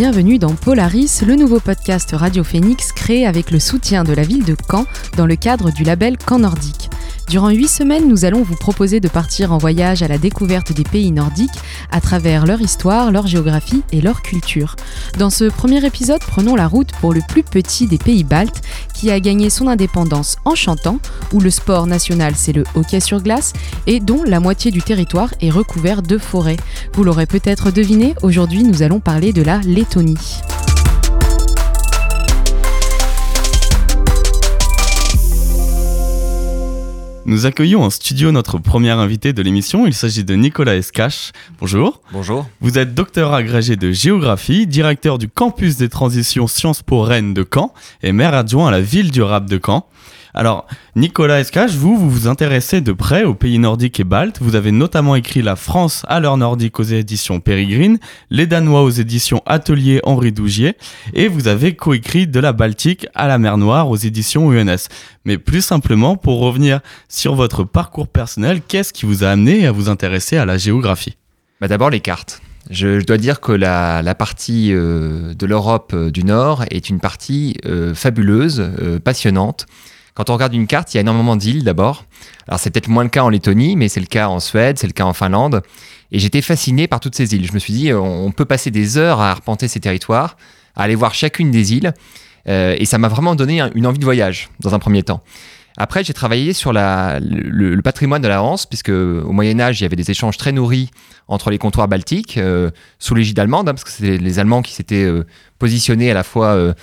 Bienvenue dans Polaris, le nouveau podcast Radio Phoenix créé avec le soutien de la ville de Caen dans le cadre du label Caen Nordique. Durant huit semaines, nous allons vous proposer de partir en voyage à la découverte des pays nordiques à travers leur histoire, leur géographie et leur culture. Dans ce premier épisode, prenons la route pour le plus petit des pays baltes qui a gagné son indépendance en chantant, où le sport national c'est le hockey sur glace et dont la moitié du territoire est recouvert de forêts. Vous l'aurez peut-être deviné, aujourd'hui nous allons parler de la Lettonie. Nous accueillons en studio notre premier invité de l'émission. Il s'agit de Nicolas Escache. Bonjour. Bonjour. Vous êtes docteur agrégé de géographie, directeur du campus des transitions Sciences Po Rennes de Caen et maire adjoint à la ville durable de Caen. Alors, Nicolas Escache, vous, vous intéressez de près aux pays nordiques et baltes. Vous avez notamment écrit La France à l'heure nordique aux éditions Pérégrine, Les Danois aux éditions Atelier Henri Dougier, et vous avez coécrit De la Baltique à la mer Noire aux éditions UNS. Mais plus simplement, pour revenir sur votre parcours personnel, qu'est-ce qui vous a amené à vous intéresser à la géographie? Bah D'abord les cartes. Je, dois dire que la, partie euh, de l'Europe euh, du Nord est une partie euh, fabuleuse, passionnante. Quand on regarde une carte, il y a énormément d'îles d'abord. Alors c'est peut-être moins le cas en Lettonie, mais c'est le cas en Suède, c'est le cas en Finlande. Et j'étais fasciné par toutes ces îles. Je me suis dit, on peut passer des heures à arpenter ces territoires, à aller voir chacune des îles. Euh, et ça m'a vraiment donné une envie de voyage dans un premier temps. Après, j'ai travaillé sur le, patrimoine de la Hanse, puisque au Moyen Âge, il y avait des échanges très nourris entre les comptoirs baltiques, euh, sous l'égide allemande, hein, parce que c'était les Allemands qui s'étaient euh, positionnés à la fois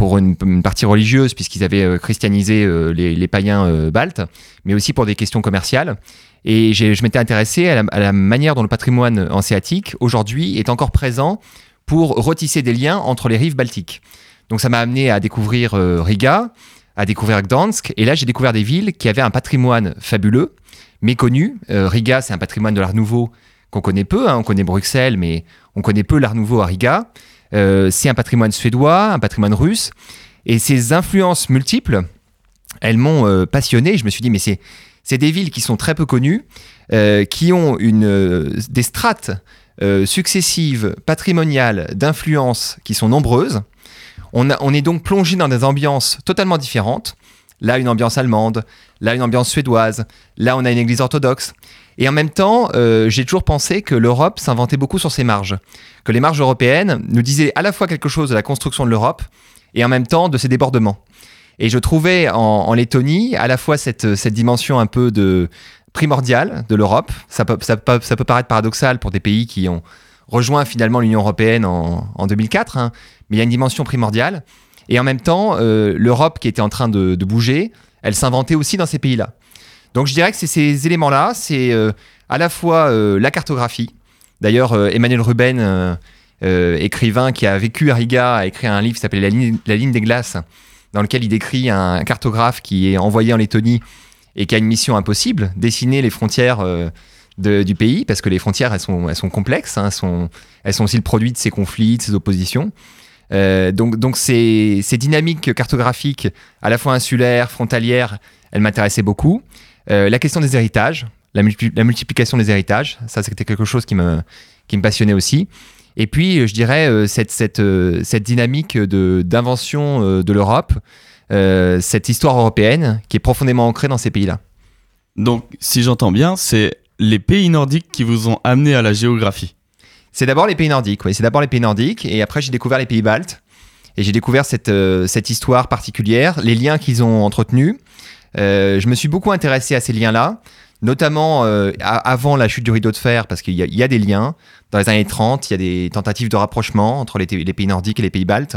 pour une, partie religieuse, puisqu'ils avaient euh, christianisé euh, les, païens euh, baltes, mais aussi pour des questions commerciales. Et je m'étais intéressé à la, manière dont le patrimoine hanséatique, aujourd'hui, est encore présent pour retisser des liens entre les rives baltiques. Donc ça m'a amené à découvrir Riga, à découvrir Gdansk, et là j'ai découvert des villes qui avaient un patrimoine fabuleux, méconnu. Riga, c'est un patrimoine de l'art nouveau qu'on connaît peu, hein. on connaît Bruxelles, mais on connaît peu l'art nouveau à Riga. Euh, c'est un patrimoine suédois, un patrimoine russe. Et ces influences multiples, elles m'ont euh, passionné. Je me suis dit, mais c'est, des villes qui sont très peu connues, euh, qui ont une, des strates successives, patrimoniales, d'influences qui sont nombreuses. On est donc plongé dans des ambiances totalement différentes. Là, une ambiance allemande, là, une ambiance suédoise, là, on a une église orthodoxe. Et en même temps, euh, j'ai toujours pensé que l'Europe s'inventait beaucoup sur ses marges, que les marges européennes nous disaient à la fois quelque chose de la construction de l'Europe et en même temps de ses débordements. Et je trouvais en, Lettonie à la fois cette, cette dimension un peu de primordiale de l'Europe. Ça peut, ça, peut, ça peut paraître paradoxal pour des pays qui ont rejoint finalement l'Union européenne en, en 2004, hein, mais il y a une dimension primordiale. Et en même temps, euh, l'Europe qui était en train de, de bouger, elle s'inventait aussi dans ces pays-là. Donc je dirais que c'est ces éléments-là, c'est euh, à la fois euh, la cartographie. D'ailleurs, euh, Emmanuel Ruben, écrivain qui a vécu à Riga, a écrit un livre qui s'appelait la ligne, des glaces, dans lequel il décrit un cartographe qui est envoyé en Lettonie et qui a une mission impossible, dessiner les frontières du pays, parce que les frontières, elles sont, complexes, hein, elles, sont, aussi le produit de ces conflits, de ces oppositions. donc, ces, dynamiques cartographiques, à la fois insulaires, frontalières, elles m'intéressaient beaucoup. Euh, la question des héritages, la, multiplication des héritages, ça c'était quelque chose qui me, qui me passionnait aussi. Et puis, je dirais, euh, cette, cette, euh, cette dynamique d'invention de, l'Europe, cette histoire européenne qui est profondément ancrée dans ces pays-là. Donc, si j'entends bien, c'est les pays nordiques qui vous ont amené à la géographie. C'est d'abord les pays nordiques, oui. C'est d'abord les pays nordiques, et après j'ai découvert les pays baltes, et j'ai découvert cette, cette histoire particulière, les liens qu'ils ont entretenus, euh, je me suis beaucoup intéressé à ces liens-là, notamment euh, avant la chute du rideau de fer, parce qu'il y, a des liens. Dans les années 30, il y a des tentatives de rapprochement entre les, pays nordiques et les pays baltes.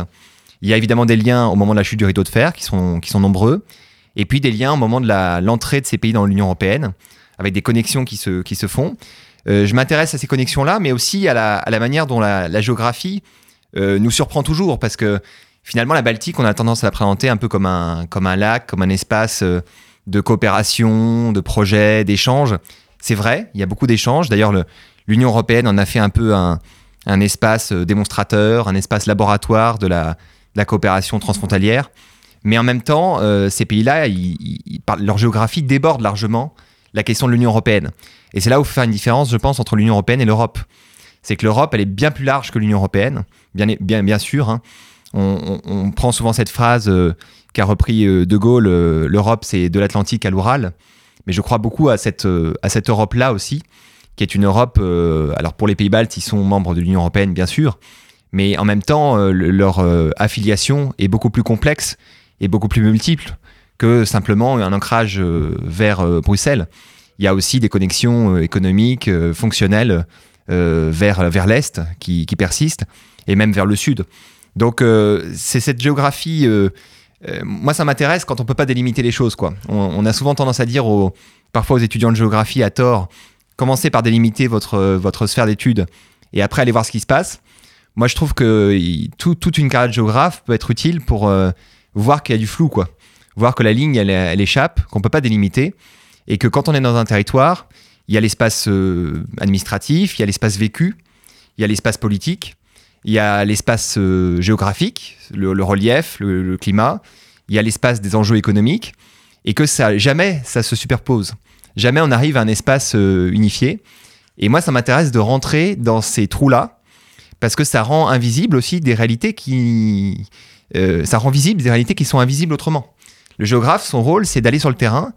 Il y a évidemment des liens au moment de la chute du rideau de fer qui sont, nombreux. Et puis des liens au moment de l'entrée de ces pays dans l'Union européenne, avec des connexions qui se, font. Euh, je m'intéresse à ces connexions-là, mais aussi à la, manière dont la géographie nous surprend toujours, parce que finalement, la Baltique, on a tendance à la présenter un peu comme un, comme un lac, comme un espace euh, de coopération, de projets, d'échanges. C'est vrai, il y a beaucoup d'échanges. D'ailleurs, l'Union européenne en a fait un peu un, espace euh, démonstrateur, un espace laboratoire de la, la coopération transfrontalière. Mais en même temps, euh, ces pays-là, leur géographie déborde largement la question de l'Union européenne. Et c'est là où il faut faire une différence, je pense, entre l'Union européenne et l'Europe. C'est que l'Europe, elle est bien plus large que l'Union européenne bien, bien, bien sûr. Hein. On, prend souvent cette phrase qu'a repris De Gaulle, l'Europe c'est de l'Atlantique à l'Oural. Mais je crois beaucoup à cette, Europe-là aussi, qui est une Europe, alors pour les pays baltes, ils sont membres de l'Union européenne bien sûr, mais en même temps, leur affiliation est beaucoup plus complexe et beaucoup plus multiple que simplement un ancrage vers Bruxelles il y a aussi des connexions euh, économiques, euh, fonctionnelles euh, vers, vers l'Est qui, persistent, et même vers le Sud. Donc c'est cette géographie... moi, ça m'intéresse quand on peut pas délimiter les choses. Quoi. On, a souvent tendance à dire aux, parfois aux étudiants de géographie à tort, commencez par délimiter votre, votre sphère d'études et après aller voir ce qui se passe. Moi, je trouve que toute une carrière de géographe peut être utile pour voir qu'il y a du flou, quoi. Voir que la ligne, elle, elle échappe, qu'on peut pas délimiter et que quand on est dans un territoire, il y a l'espace euh, administratif, il y a l'espace vécu, il y a l'espace politique, il y a l'espace euh, géographique, le, relief, le, climat, il y a l'espace des enjeux économiques, et que ça, jamais ça se superpose. Jamais on arrive à un espace euh, unifié. Et moi, ça m'intéresse de rentrer dans ces trous-là, parce que ça rend invisible aussi des réalités qui... ça rend visible des réalités qui sont invisibles autrement. Le géographe, son rôle, c'est d'aller sur le terrain,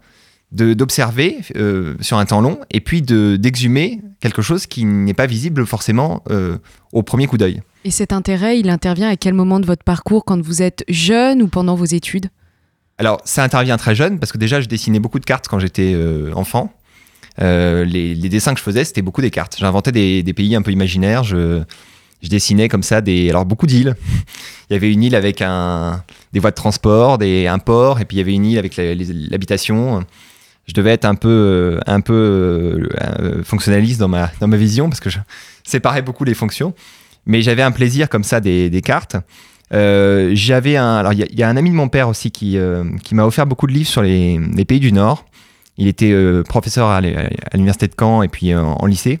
d'observer euh, sur un temps long et puis d'exhumer quelque chose qui n'est pas visible forcément euh, au premier coup d'œil. Et cet intérêt, il intervient à quel moment de votre parcours quand vous êtes jeune ou pendant vos études? Alors, ça intervient très jeune parce que déjà, je dessinais beaucoup de cartes quand j'étais euh, enfant. Les, dessins que je faisais, c'était beaucoup des cartes. J'inventais des, des, pays un peu imaginaires. Je, je dessinais comme ça des, alors beaucoup d'îles. il y avait une île avec un, des voies de transport, des, un port, et puis il y avait une île avec l'habitation je devais être un peu, euh, un peu euh, euh, fonctionnaliste dans ma, dans ma vision parce que je séparais beaucoup les fonctions. Mais j'avais un plaisir comme ça des, des cartes. j'avais un, alors il y, a un ami de mon père aussi qui, qui m'a offert beaucoup de livres sur les, les pays du Nord. Il était professeur à l'université de Caen et puis en lycée.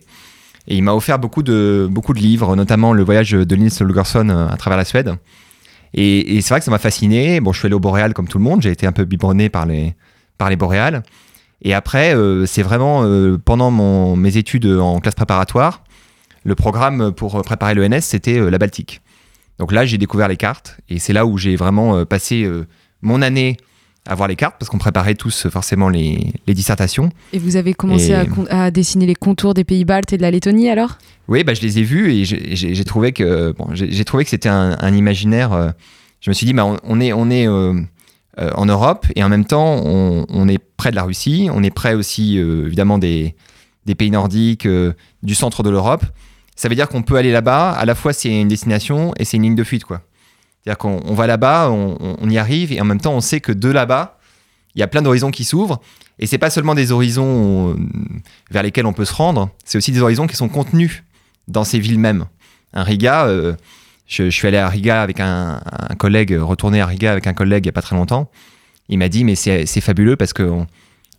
Et il m'a offert beaucoup de, beaucoup de livres, notamment le voyage de Nils Holgersson à travers la Suède. Et, c'est vrai que ça m'a fasciné. Bon, je suis allé au Boréal comme tout le monde. J'ai été un peu biberonné par les, par les Boréales. Et après, euh, c'est vraiment euh, pendant mon, mes études en classe préparatoire, le programme pour préparer l'ENS, c'était euh, la Baltique. Donc là, j'ai découvert les cartes et c'est là où j'ai vraiment passé mon année à voir les cartes parce qu'on préparait tous forcément les, les, dissertations. Et vous avez commencé à, à, dessiner les contours des pays baltes et de la Lettonie alors? Oui, bah, je les ai vus et j'ai trouvé que bon, j'ai trouvé que c'était un, un, imaginaire. je me suis dit, bah, on, on est, on est euh, en Europe et en même temps on, est près de la Russie, on est près aussi euh, évidemment des, pays nordiques, euh, du centre de l'Europe. Ça veut dire qu'on peut aller là-bas, à la fois c'est une destination et c'est une ligne de fuite quoi. C'est-à-dire qu'on va là-bas, on, y arrive et en même temps on sait que de là-bas il y a plein d'horizons qui s'ouvrent et c'est pas seulement des horizons vers lesquels on peut se rendre, c'est aussi des horizons qui sont contenus dans ces villes mêmes. Un Riga, je, suis allé à Riga avec un, collègue, retourné à Riga avec un collègue il n'y a pas très longtemps. Il m'a dit, mais c'est fabuleux parce qu'on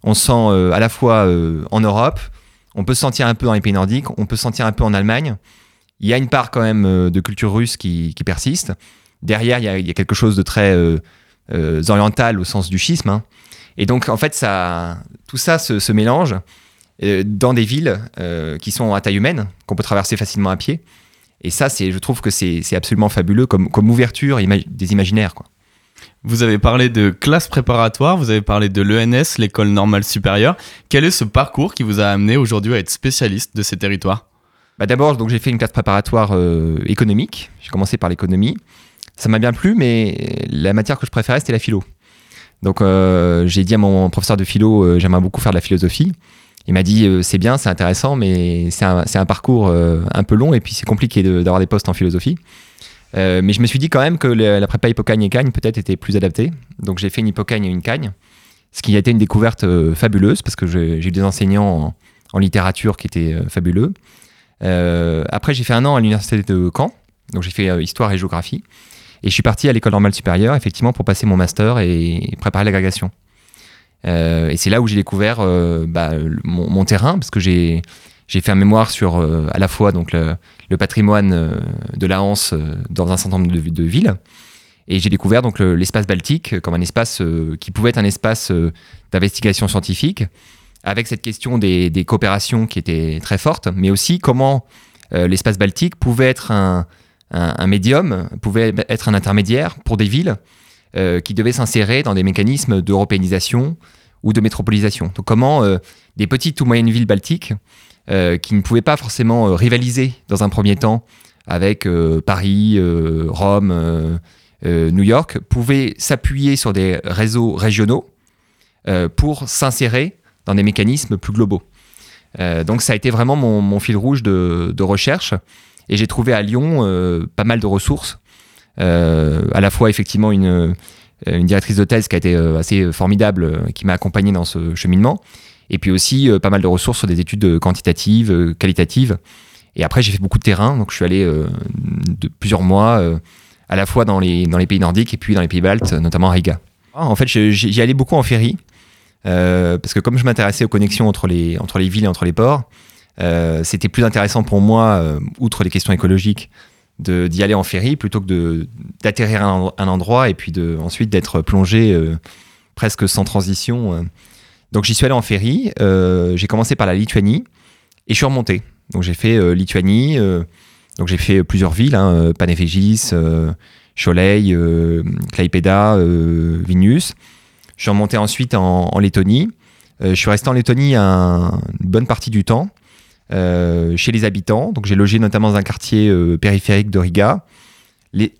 on se sent euh, à la fois euh, en Europe, on peut se sentir un peu dans les pays nordiques, on peut se sentir un peu en Allemagne. Il y a une part quand même euh, de culture russe qui, persiste. Derrière, il y, a, quelque chose de très oriental au sens du schisme. Hein. Et donc, en fait, ça, tout ça se mélange dans des villes qui sont à taille humaine, qu'on peut traverser facilement à pied. Et ça, c'est, je trouve que c'est, absolument fabuleux comme, comme ouverture des imaginaires. Quoi. Vous avez parlé de classe préparatoire, vous avez parlé de l'ENS, l'école normale supérieure. Quel est ce parcours qui vous a amené aujourd'hui à être spécialiste de ces territoires? Bah D'abord, donc, j'ai fait une classe préparatoire euh, économique. J'ai commencé par l'économie. Ça m'a bien plu, mais la matière que je préférais, c'était la philo. Donc euh, j'ai dit à mon professeur de philo, euh, j'aimerais beaucoup faire de la philosophie. Il m'a dit euh, c'est bien, c'est intéressant, mais c'est un, parcours euh, un peu long et puis c'est compliqué d'avoir des postes en philosophie. Euh, mais je me suis dit quand même que la, prépa Hippocagne et Cagne peut-être était plus adaptée. Donc j'ai fait une Hippocagne et une Cagne, ce qui a été une découverte fabuleuse parce que j'ai eu des enseignants en, littérature qui étaient fabuleux. après j'ai fait un an à l'université de Caen, donc j'ai fait histoire et géographie. Et je suis parti à l'école normale supérieure, effectivement, pour passer mon master et préparer l'agrégation. Euh, et c'est là où j'ai découvert euh, bah, mon, terrain, parce que j'ai j'ai fait un mémoire sur euh, à la fois donc le, patrimoine de la Hanse dans un certain nombre de, villes, et j'ai découvert donc l'espace baltique comme un espace qui pouvait être un espace d'investigation scientifique, avec cette question des, des, coopérations qui était très forte, mais aussi comment l'espace baltique pouvait être un, un, médium, pouvait être un intermédiaire pour des villes qui devaient s'insérer dans des mécanismes d'européanisation ou de métropolisation. Donc comment des petites ou moyennes villes baltiques qui ne pouvaient pas forcément rivaliser dans un premier temps avec Paris, Rome, New York, pouvaient s'appuyer sur des réseaux régionaux pour s'insérer dans des mécanismes plus globaux. Euh, donc ça a été vraiment mon, fil rouge de, recherche. Et j'ai trouvé à Lyon euh, pas mal de ressources. Euh, à la fois effectivement une, une directrice de thèse qui a été assez formidable, qui m'a accompagné dans ce cheminement. Et puis aussi pas mal de ressources sur des études quantitatives, qualitatives. Et après j'ai fait beaucoup de terrain. Donc je suis allé de plusieurs mois à la fois dans les, dans les pays nordiques et puis dans les pays baltes, notamment à Riga. En fait, j'y allais beaucoup en ferry. Euh, parce que comme je m'intéressais aux connexions entre les, entre les villes et entre les ports, euh, c'était plus intéressant pour moi, euh, outre les questions écologiques, d'y aller en ferry plutôt que d'atterrir à un, endroit et puis de, ensuite d'être plongé presque sans transition. Donc j'y suis allé en ferry, j'ai commencé par la Lituanie et je suis remonté. Donc j'ai fait Lituanie, donc j'ai fait plusieurs villes, hein, Panevėžys, Choleil, Klaipeda, Vilnius. Je suis remonté ensuite en, Lettonie. Euh, je suis resté en Lettonie une bonne partie du temps, euh, chez les habitants. Donc j'ai logé notamment dans un quartier euh, périphérique de Riga.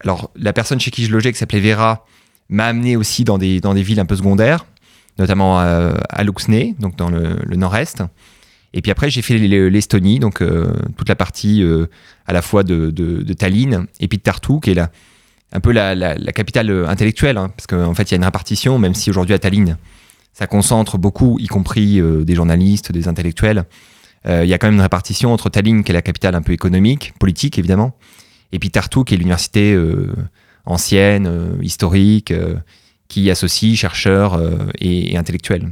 alors la personne chez qui je logeais, qui s'appelait Vera, m'a amené aussi dans des, dans des villes un peu secondaires, notamment à, Luxne, donc dans le, nord-est. Et puis après, j'ai fait l'Estonie, donc toute la partie à la fois de, Tallinn et puis de Tartu, qui est un peu la, capitale euh, intellectuelle, hein, parce qu'en fait, il y a une répartition, même si aujourd'hui à Tallinn, ça concentre beaucoup, y compris euh, des journalistes, des intellectuels. Euh, il y a quand même une répartition entre Tallinn, qui est la capitale un peu économique, politique évidemment, et puis Tartu, qui est l'université ancienne, historique, qui associe chercheurs et intellectuels.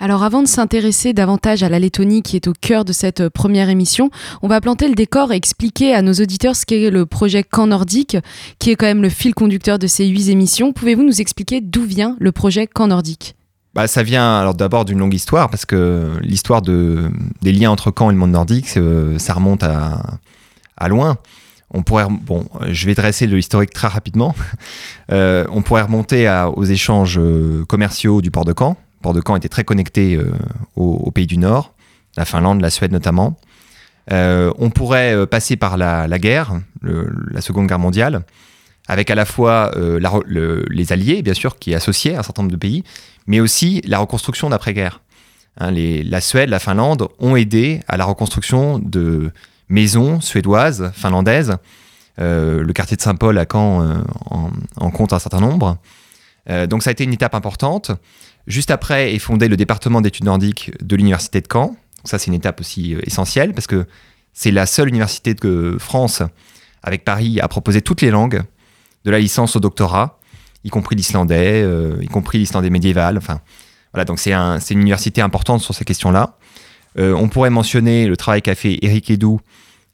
Alors avant de s'intéresser davantage à la Lettonie qui est au cœur de cette euh, première émission, on va planter le décor et expliquer à nos auditeurs ce qu'est le projet Camp Nordique, qui est quand même le fil conducteur de ces huit émissions. Pouvez-vous nous expliquer d'où vient le projet Camp Nordique? Bah, ça vient alors d'abord d'une longue histoire parce que l'histoire de, des liens entre Caen et le monde nordique, euh, ça remonte à, loin on pourrait, bon, je vais dresser le historique très rapidement. Euh, on pourrait remonter aux échanges commerciaux du port de Caen, port de Caen était très connecté euh, aux, pays du Nord, la Finlande, la Suède notamment. Euh, on pourrait euh, passer par la, guerre, la Seconde Guerre mondiale, avec à la fois les Alliés, bien sûr, qui associaient un certain nombre de pays, mais aussi la reconstruction d'après-guerre. Hein, la Suède, la Finlande ont aidé à la reconstruction de maisons suédoises, finlandaises. le quartier de Saint-Paul à Caen en, compte un certain nombre. donc ça a été une étape importante. Juste après est fondé le département d'études nordiques de l'université de Caen. Ça, c'est une étape aussi euh, essentielle parce que c'est la seule université de France avec Paris à proposer toutes les langues, de la licence au doctorat, y compris l'islandais, euh, y compris l'islandais médiéval. Enfin, voilà, donc c'est un, une université importante sur ces questions-là. Euh, on pourrait mentionner le travail qu'a fait Eric Edou,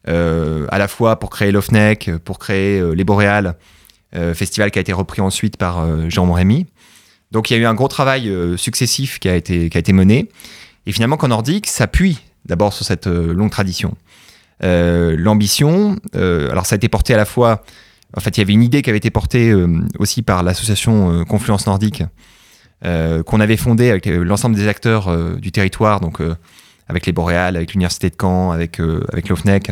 à la fois pour créer l'OFNEC, pour créer les Boréales, festival qui a été repris ensuite par Jean Rémy. Donc il y a eu un gros travail euh, successif qui a, été, mené. Et finalement, qu'en nordique s'appuie d'abord sur cette euh, longue tradition. Euh, l'ambition, alors ça a été porté à la fois, en fait il y avait une idée qui avait été portée aussi par l'association Confluence Nordique, qu'on avait fondée avec l'ensemble des acteurs du territoire, donc avec les Boréales, avec l'Université de Caen, avec, avec l'OFNEC,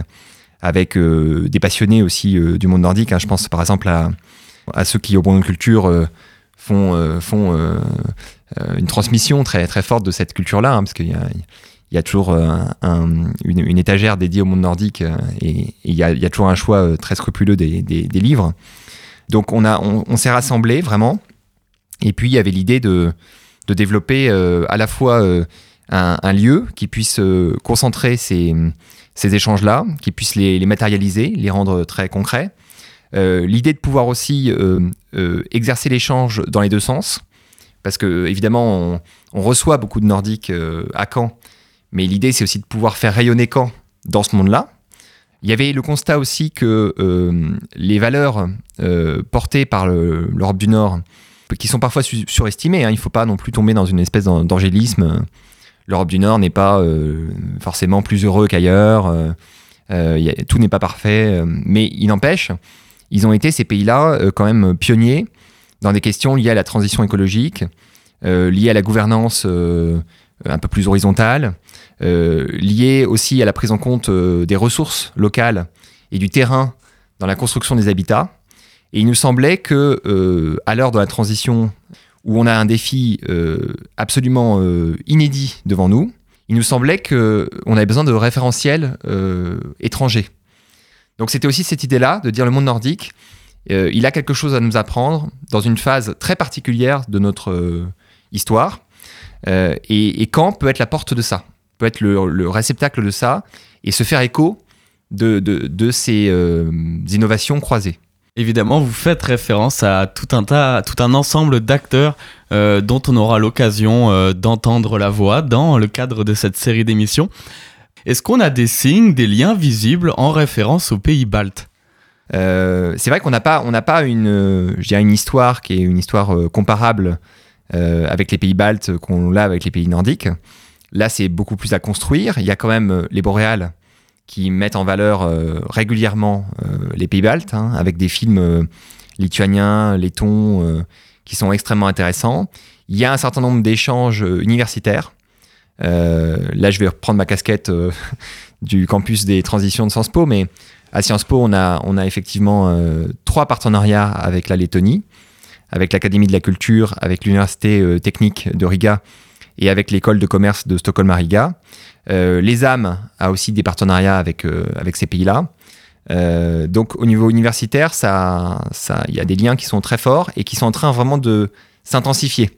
avec des passionnés aussi du monde nordique. Hein. je pense par exemple à, ceux qui, au bon de culture, font, euh, font euh, euh, une transmission très, très forte de cette culture-là, hein, parce qu'il y a, il y a toujours une, étagère dédiée au monde nordique et, il, y a, toujours un choix très scrupuleux des, livres. Donc on, on, s'est rassemblés vraiment. Et puis il y avait l'idée de, de développer à la fois un, lieu qui puisse concentrer ces, ces échanges-là, qui puisse les, matérialiser, les rendre très concrets, euh, l'idée de pouvoir aussi euh, euh, exercer l'échange dans les deux sens, parce que évidemment, on, reçoit beaucoup de Nordiques à Caen, mais l'idée c'est aussi de pouvoir faire rayonner Caen dans ce monde-là. Il y avait le constat aussi que les valeurs portées par l'Europe du Nord, qui sont parfois surestimées, hein, il ne faut pas non plus tomber dans une espèce d'angélisme. L'Europe du Nord n'est pas forcément plus heureux qu'ailleurs. tout n'est pas parfait, mais il n'empêche, ils ont été ces pays-là quand même pionniers dans des questions liées à la transition écologique, liées à la gouvernance un peu plus horizontale, liées aussi à la prise en compte des ressources locales et du terrain dans la construction des habitats. Et il nous semblait que, euh, à l'heure de la transition, où on a un défi euh, absolument euh, inédit devant nous, il nous semblait qu'on avait besoin de référentiels étrangers. Donc c'était aussi cette idée-là de dire le monde nordique, il a quelque chose à nous apprendre dans une phase très particulière de notre histoire. Et, et, peut être la porte de ça, peut être le, le réceptacle de ça, et se faire écho de, de, de ces innovations croisées. Évidemment, vous faites référence à tout un tas, tout un ensemble d'acteurs euh, dont on aura l'occasion euh, d'entendre la voix dans le cadre de cette série d'émissions. Est-ce qu'on a des signes, des liens visibles en référence aux pays baltes euh, C'est vrai qu'on n'a pas, on n'a pas une, une histoire qui est une histoire comparable avec les pays baltes qu'on l'a avec les pays nordiques. Là, c'est beaucoup plus à construire. Il y a quand même les boréales qui mettent en valeur euh, régulièrement euh, les pays baltes, hein, avec des films euh, lituaniens, lettons, qui sont extrêmement intéressants. Il y a un certain nombre d'échanges universitaires. là, je vais reprendre ma casquette du campus des transitions de Sciences Po, mais à Sciences Po, on a effectivement trois partenariats avec la Lettonie, avec l'Académie de la Culture, avec l'Université technique de Riga et avec l'école de commerce de Stockholm-Riga. Euh, les âmes a aussi des partenariats avec, euh, avec ces pays-là. Euh, donc au niveau universitaire, ça, ça, il y a des liens qui sont très forts et qui sont en train vraiment de s'intensifier.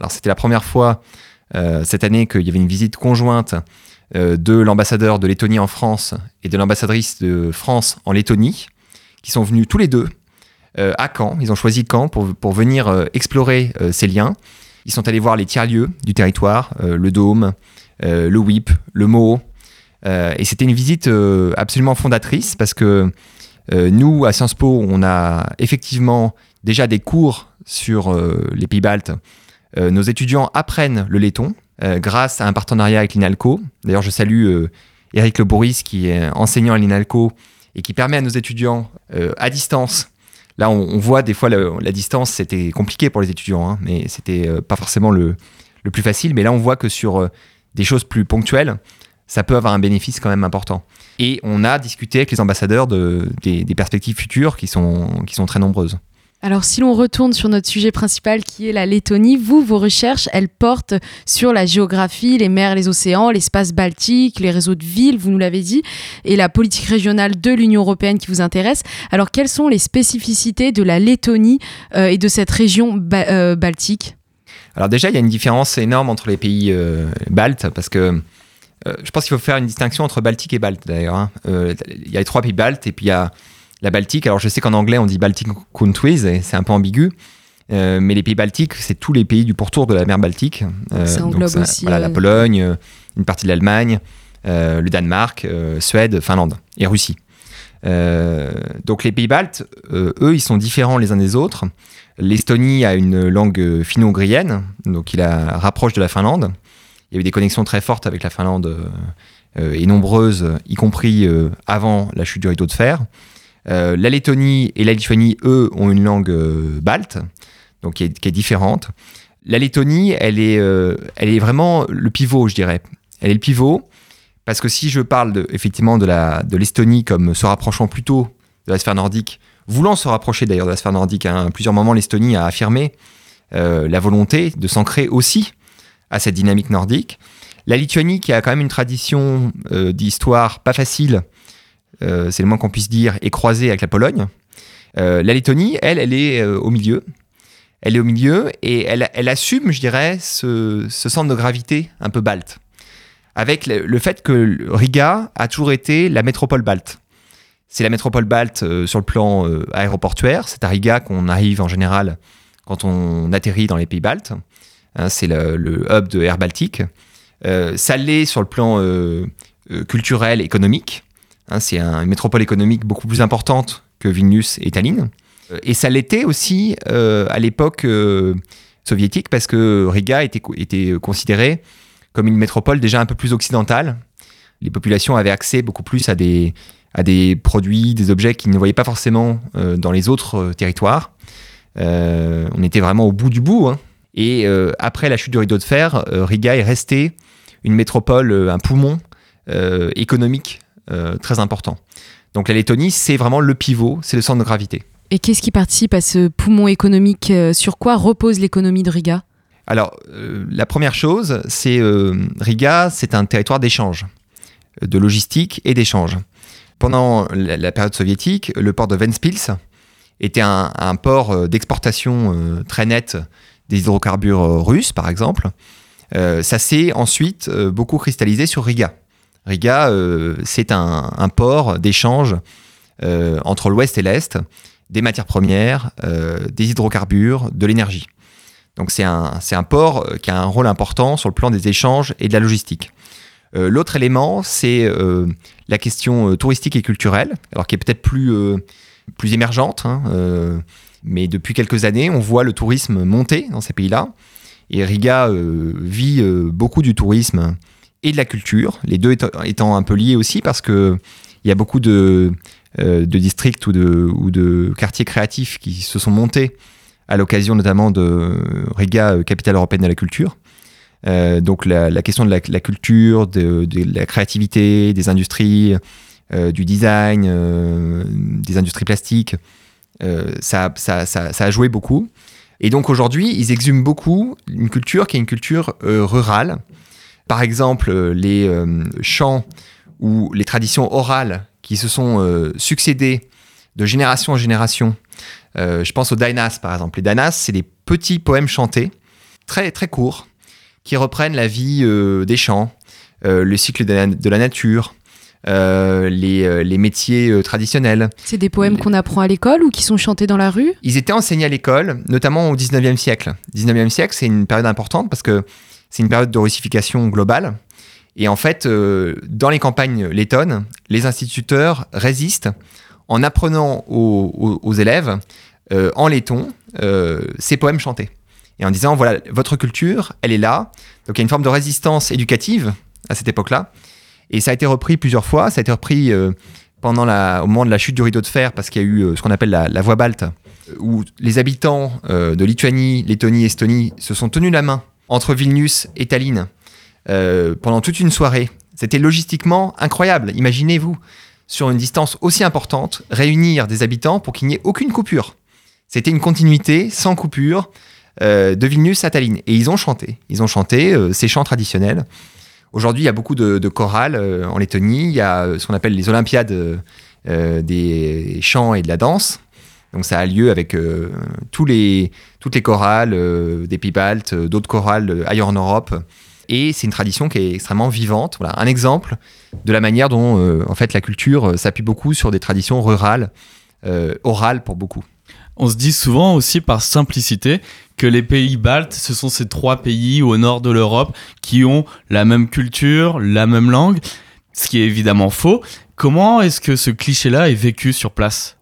Alors c'était la première fois cette année qu'il y avait une visite conjointe de l'ambassadeur de Lettonie en France et de l'ambassadrice de France en Lettonie, qui sont venus tous les deux à Caen. Ils ont choisi Caen pour, pour venir explorer ces liens. Ils sont allés voir les tiers-lieux du territoire, le Dôme, euh, le WIP, le MO. Euh, et c'était une visite euh, absolument fondatrice parce que nous, à Sciences Po, on a effectivement déjà des cours sur les pays baltes. nos étudiants apprennent le laiton grâce à un partenariat avec l'INALCO. D'ailleurs, je salue Eric Le Boris, qui est enseignant à l'INALCO et qui permet à nos étudiants à distance. Là, on, voit des fois la, distance, c'était compliqué pour les étudiants, hein, mais c'était pas forcément le, plus facile. Mais là, on voit que sur des choses plus ponctuelles, ça peut avoir un bénéfice quand même important. Et on a discuté avec les ambassadeurs de, des, perspectives futures qui sont très nombreuses. Alors si l'on retourne sur notre sujet principal qui est la Lettonie, vous, vos recherches, elles portent sur la géographie, les mers, les océans, l'espace baltique, les réseaux de villes, vous nous l'avez dit, et la politique régionale de l'Union européenne qui vous intéresse. Alors quelles sont les spécificités de la Lettonie euh, et de cette région euh, baltique? Alors déjà, il y a une différence énorme entre les pays euh, baltes, parce que je pense qu'il faut faire une distinction entre Baltique et Balte, d'ailleurs. Hein. Il y a les trois pays baltes, et puis il y a la Baltique. Alors je sais qu'en anglais, on dit Baltic Countries, et c'est un peu ambigu. mais les pays baltiques, c'est tous les pays du pourtour de la mer Baltique. ça englobe aussi. Voilà, la Pologne, une partie de l'Allemagne, le Danemark, Suède, Finlande et Russie. donc les pays baltes, eux, ils sont différents les uns des autres. L'Estonie a une langue finno-ougrienne, donc il la rapproche de la Finlande. Il y a eu des connexions très fortes avec la Finlande euh, et nombreuses, y compris euh, avant la chute du rideau de fer. Euh, la Lettonie et la Lituanie, eux, ont une langue balte, donc qui est, différente. La Lettonie, elle est, elle est vraiment le pivot, je dirais. Elle est le pivot parce que si je parle de, effectivement de l'Estonie comme se rapprochant plutôt de la sphère nordique, voulant se rapprocher d'ailleurs de la sphère nordique. Hein. À plusieurs moments, l'Estonie a affirmé euh, la volonté de s'ancrer aussi à cette dynamique nordique. La Lituanie, qui a quand même une tradition euh, d'histoire pas facile, euh, c'est le moins qu'on puisse dire, est croisée avec la Pologne. la Lettonie, elle, elle est au milieu. Elle est au milieu et elle, assume, je dirais, ce, centre de gravité un peu balte. Avec le fait que Riga a toujours été la métropole balte. C'est la métropole balte euh, sur le plan euh, aéroportuaire. C'est à Riga qu'on arrive en général quand on atterrit dans les pays baltes. Hein, c'est le, hub de Air Baltique. Euh, ça l'est sur le plan culturel, économique. Hein, c'est une métropole économique beaucoup plus importante que Vilnius et Tallinn. Et ça l'était aussi à l'époque soviétique parce que Riga était, considérée comme une métropole déjà un peu plus occidentale les populations avaient accès beaucoup plus à des, à des produits, des objets qu'ils ne voyaient pas forcément dans les autres territoires. on était vraiment au bout du bout. Hein. Et après la chute du rideau de fer, Riga est restée une métropole, un poumon économique très important. Donc la Lettonie, c'est vraiment le pivot, c'est le centre de gravité. Et qu'est-ce qui participe à ce poumon économique euh, Sur quoi repose l'économie de Riga? Alors, euh, la première chose, c'est euh, Riga, c'est un territoire d'échange, de logistique et d'échange. Pendant la, période soviétique, le port de Ventspils était un, un port d'exportation très net des hydrocarbures russes, par exemple. ça s'est ensuite beaucoup cristallisé sur Riga. Riga, euh, c'est un, port d'échange euh, entre l'ouest et l'est des matières premières, euh, des hydrocarbures, de l'énergie. Donc c'est un, un, port qui a un rôle important sur le plan des échanges et de la logistique. L'autre élément, c'est la question touristique et culturelle, alors qui est peut-être plus, plus émergente, hein, mais depuis quelques années, on voit le tourisme monter dans ces pays-là. Et Riga vit beaucoup du tourisme et de la culture, les deux étant un peu liés aussi parce que il y a beaucoup de, euh, de districts ou de, ou de quartiers créatifs qui se sont montés à l'occasion notamment de Riga, euh, capitale européenne de la culture. Euh, donc la, question de la, culture, de, la créativité, des industries, du design, des industries plastiques, ça, ça, ça, a joué beaucoup. Et donc aujourd'hui, ils exhument beaucoup une culture qui est une culture rurale, par exemple, euh, les euh, chants ou les traditions orales qui se sont euh, succédées de génération en génération. je pense aux Dainas, par exemple. Les Dainas, c'est des petits poèmes chantés, très, très courts, qui reprennent la vie des champs, le cycle de la, nature, les, les, métiers traditionnels. C'est des poèmes qu'on apprend à l'école ou qui sont chantés dans la rue? Ils étaient enseignés à l'école, notamment au 19e siècle. 19e siècle, c'est une période importante parce que c'est une période de russification globale. Et en fait, euh, dans les campagnes lettonnes, les instituteurs résistent en apprenant aux, élèves euh, en letton euh, ces poèmes chantés. Et en disant, voilà, votre culture, elle est là. Donc il y a une forme de résistance éducative à cette époque-là. Et ça a été repris plusieurs fois. Ça a été repris pendant au moment de la chute du rideau de fer, parce qu'il y a eu ce qu'on appelle la, la voie balte, où les habitants de Lituanie, Lettonie, Estonie se sont tenus la main entre Vilnius et Tallinn euh, pendant toute une soirée. C'était logistiquement incroyable. Imaginez-vous, sur une distance aussi importante, réunir des habitants pour qu'il n'y ait aucune coupure. C'était une continuité sans coupure euh, de Vilnius à Tallinn. Et ils ont chanté. Ils ont chanté euh, ces chants traditionnels. Aujourd'hui, il y a beaucoup de, chorales en Lettonie. Il y a ce qu'on appelle les Olympiades des chants et de la danse. Donc ça a lieu avec euh, tous les, toutes les chorales euh, des pays baltes, euh, d'autres chorales ailleurs en Europe. Et c'est une tradition qui est extrêmement vivante. Voilà, un exemple de la manière dont en fait la culture s'appuie beaucoup sur des traditions rurales, orales pour beaucoup. On se dit souvent aussi par simplicité que les pays baltes, ce sont ces trois pays au nord de l'Europe qui ont la même culture, la même langue, ce qui est évidemment faux. Comment est-ce que ce cliché-là est vécu sur place?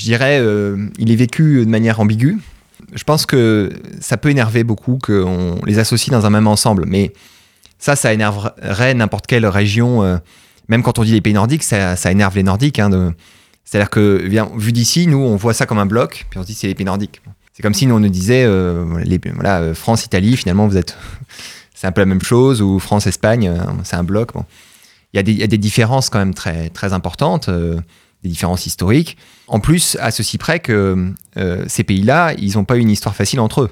Je dirais, euh, il est vécu de manière ambiguë. Je pense que ça peut énerver beaucoup qu'on les associe dans un même ensemble, mais ça, ça énerverait n'importe quelle région. Euh, même quand on dit les pays nordiques, ça, énerve les nordiques. Hein, c'est-à-dire que, vu d'ici, nous, on voit ça comme un bloc, puis on se dit c'est les pays nordiques. C'est comme si nous, on nous disait, euh, voilà, France, Italie, finalement, vous êtes. c'est un peu la même chose, ou France, Espagne, c'est un bloc. Il, y a des, différences quand même très importantes des différences historiques. En plus, à ceci près que euh, ces pays-là, ils n'ont pas une histoire facile entre eux.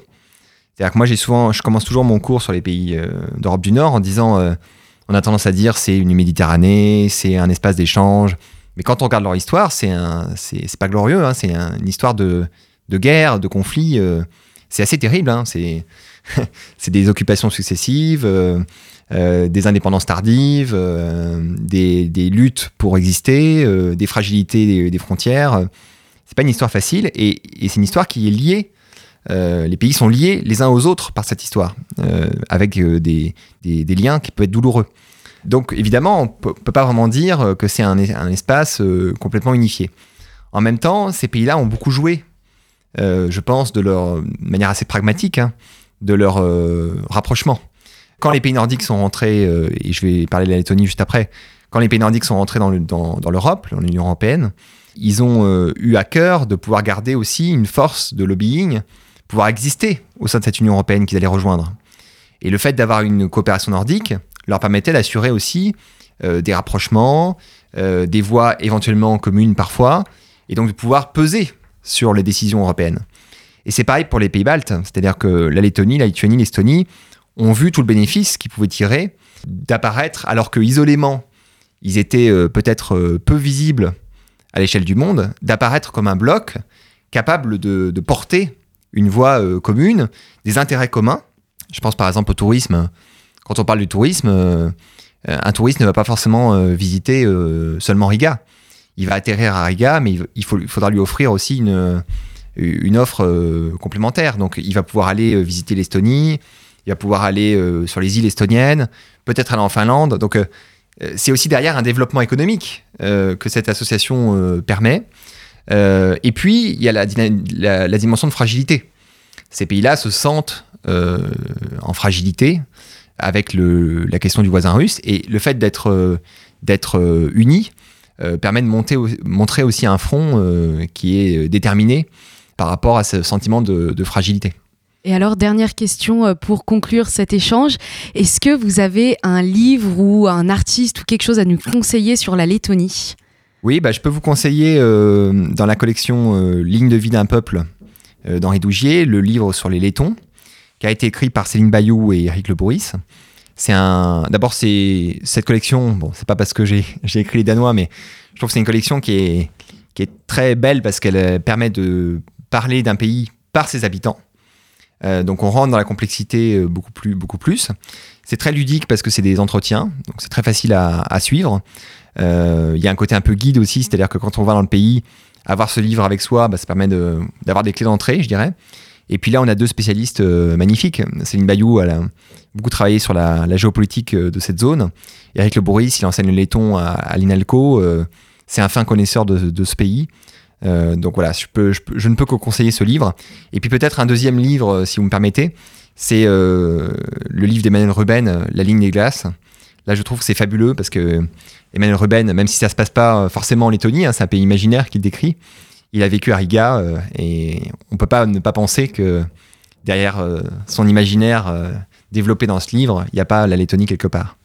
C'est-à-dire que moi, j'ai souvent, je commence toujours mon cours sur les pays euh, d'Europe du Nord en disant, euh, on a tendance à dire c'est une Méditerranée, c'est un espace d'échange. Mais quand on regarde leur histoire, c'est un, c'est, pas glorieux. Hein, c'est une histoire de, de guerre, de conflit. c'est assez terrible. Hein, c'est, c'est des occupations successives. Euh, des indépendances tardives, euh, des, luttes pour exister, euh, des fragilités des, frontières. C'est pas une histoire facile et, c'est une histoire qui est liée. les pays sont liés les uns aux autres par cette histoire, avec des, liens qui peuvent être douloureux. Donc évidemment, on ne peut pas vraiment dire que c'est un, espace complètement unifié. En même temps, ces pays-là ont beaucoup joué, je pense, de leur manière assez pragmatique, hein, de leur rapprochement. Quand les pays nordiques sont rentrés, euh, et je vais parler de la Lettonie juste après, quand les pays nordiques sont rentrés dans, l'Europe, dans l'Union européenne, ils ont euh, eu à cœur de pouvoir garder aussi une force de lobbying, pouvoir exister au sein de cette Union européenne qu'ils allaient rejoindre. Et le fait d'avoir une coopération nordique leur permettait d'assurer aussi euh, des rapprochements, euh, des voies éventuellement communes parfois, et donc de pouvoir peser sur les décisions européennes. Et c'est pareil pour les pays baltes, c'est-à-dire que la Lettonie, la Lituanie, l'Estonie ont vu tout le bénéfice qu'ils pouvaient tirer d'apparaître, alors que isolément, ils étaient euh, peut-être euh, peu visibles à l'échelle du monde, d'apparaître comme un bloc capable de, porter une voie euh, commune, des intérêts communs. Je pense par exemple au tourisme. Quand on parle du tourisme, un touriste ne va pas forcément visiter seulement Riga. Il va atterrir à Riga, mais il, faudra lui offrir aussi une, une offre euh, complémentaire. Donc il va pouvoir aller euh, visiter l'Estonie, il va pouvoir aller euh, sur les îles estoniennes, peut-être aller en Finlande. Donc c'est aussi derrière un développement économique que cette association permet. et puis il y a la, dimension de fragilité. Ces pays-là se sentent en fragilité avec le, la question du voisin russe et le fait d'être d'être unis permet de montrer aussi un front qui est déterminé par rapport à ce sentiment de, fragilité. Et alors, dernière question euh, pour conclure cet échange. Est-ce que vous avez un livre ou un artiste ou quelque chose à nous conseiller sur la Lettonie? Oui, bah, je peux vous conseiller euh, dans la collection euh, Ligne de vie d'un peuple d'Henri Dougier, le livre sur les Lettons, qui a été écrit par Céline Bayou et Eric Le Bourris. C'est un. D'abord, c'est cette collection. Bon, c'est pas parce que j'ai écrit les Danois, mais je trouve que c'est une collection qui est, qui est très belle parce qu'elle permet de parler d'un pays par ses habitants. Euh, donc on rentre dans la complexité euh, beaucoup plus. Beaucoup plus. C'est très ludique parce que c'est des entretiens, donc c'est très facile à, suivre. Euh, il y a un côté un peu guide aussi, c'est-à-dire que quand on va dans le pays, avoir ce livre avec soi, bah, ça permet d'avoir des clés d'entrée, je dirais. Et puis là, on a deux spécialistes magnifiques. Céline Bayou, a beaucoup travaillé sur la, géopolitique de cette zone. Eric Le Bourris, il enseigne le laiton à, l'INALCO. c'est un fin connaisseur de ce pays. Euh, donc voilà, je, peux, je, ne peux que conseiller ce livre. Et puis peut-être un deuxième livre, euh, si vous me permettez, c'est euh, le livre d'Emmanuel Ruben, La ligne des glaces. Là, je trouve que c'est fabuleux parce que Emmanuel Ruben, même si ça se passe pas forcément en Lettonie, hein, c'est un pays imaginaire qu'il décrit, il a vécu à Riga et on peut pas ne pas penser que derrière son imaginaire développé dans ce livre, il n'y a pas la Lettonie quelque part.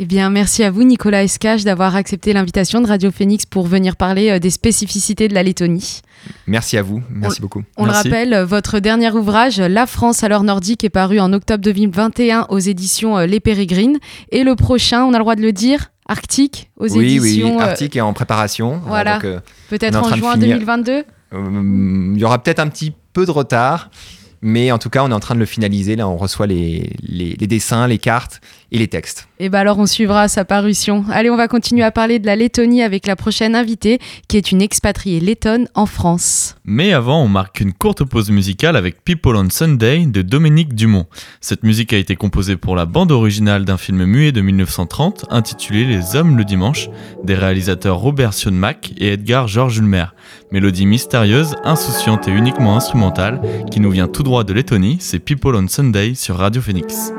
Eh bien, merci à vous, Nicolas Escache, d'avoir accepté l'invitation de Radio Phoenix pour venir parler euh, des spécificités de la Lettonie. Merci à vous, merci beaucoup. On le rappelle, votre dernier ouvrage, La France à l'heure nordique, est paru en octobre 2021 aux éditions euh, Les Pérégrines. Et le prochain, on a le droit de le dire, Arctique, aux éditions. Oui, euh, Arctique est en préparation. Voilà. peut-être en, juin 2022 Il y aura peut-être un petit peu de retard. Mais en tout cas, on est en train de le finaliser. Là, on reçoit les, les, dessins, les cartes et les textes. Et bien alors, on suivra sa parution. Allez, on va continuer à parler de la Lettonie avec la prochaine invitée, qui est une expatriée lettonne en France. Mais avant, on marque une courte pause musicale avec People on Sunday de Dominique Dumont. Cette musique a été composée pour la bande originale d'un film muet de 1930 intitulé Les Hommes le Dimanche, des réalisateurs Robert Sionmack et Edgar Georges Ulmer. Mélodie mystérieuse, insouciante et uniquement instrumentale, qui nous vient tout droit de Lettonie, c'est People on Sunday sur Radio Phoenix.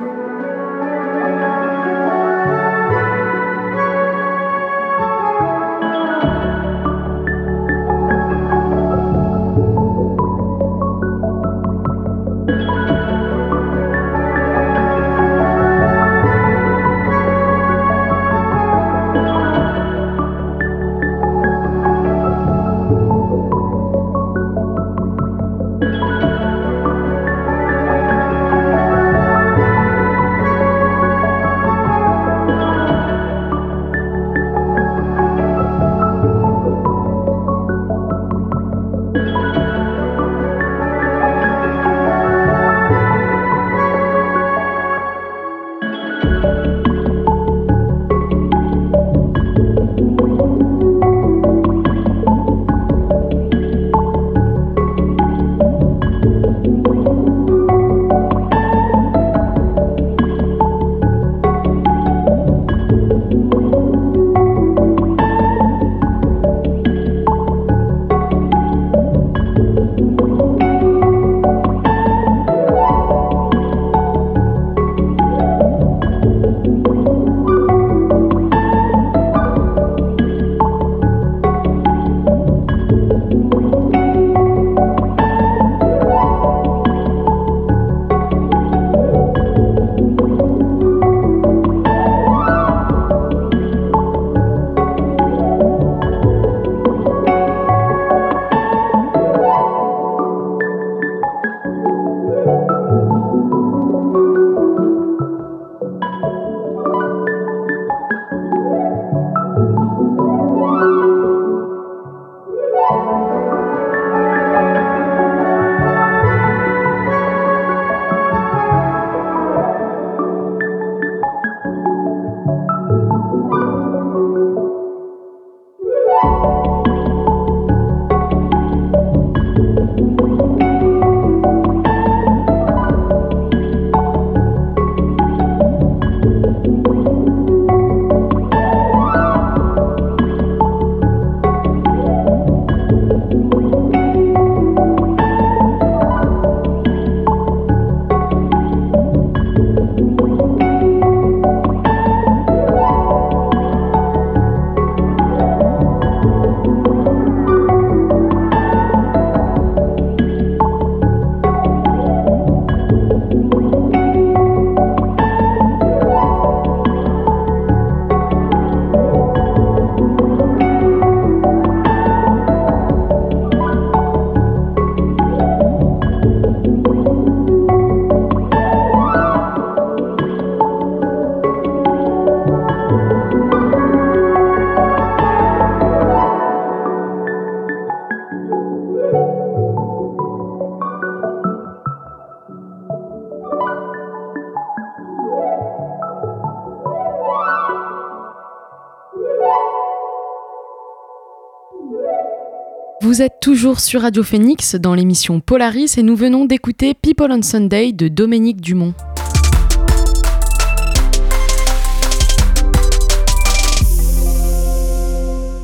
Vous êtes toujours sur Radio Phoenix dans l'émission Polaris et nous venons d'écouter People on Sunday de Dominique Dumont.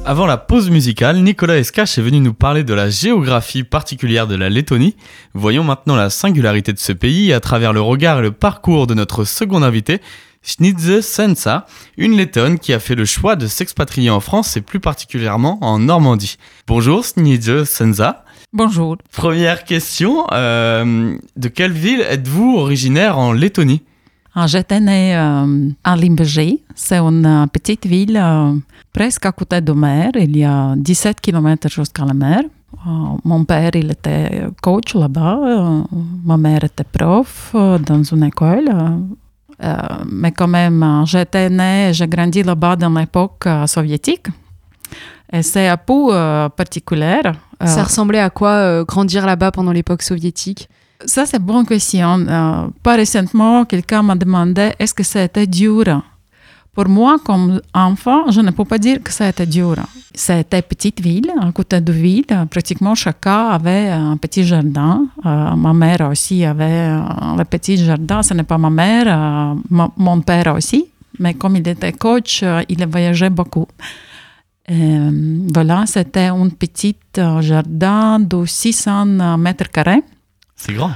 Avant la pause musicale, Nicolas Escache est venu nous parler de la géographie particulière de la Lettonie. Voyons maintenant la singularité de ce pays à travers le regard et le parcours de notre second invité, Schnitze Sensa, une lettonne qui a fait le choix de s'expatrier en France et plus particulièrement en Normandie. Bonjour Schnitze Sensa. Bonjour. Première question, euh, de quelle ville êtes-vous originaire en Lettonie? Ah, J'étais née euh, à Limbagy, c'est une euh, petite ville presque à côté de mer, il y a 17 km jusqu'à la mer. mon père, il était coach là-bas, ma mère était prof dans une école mais quand même, euh, j'étais née, j'ai grandi là-bas dans l'époque euh, soviétique. Et c'est un peu particulier. Ça ressemblait à quoi grandir là-bas pendant l'époque soviétique? Ça, c'est une bonne question. pas récemment, quelqu'un m'a demandé est-ce que c'était dur? Pour moi, comme enfant, je ne peux pas dire que ça a été dur. C'était une petite ville, à côté de ville. Pratiquement chacun avait un petit jardin. Euh, ma mère aussi avait un petit jardin. Ce n'est pas ma mère, euh, mon père aussi. Mais comme il était coach, euh, il voyageait beaucoup. voilà, c'était un petit jardin de 600 mètres carrés. C'est grand.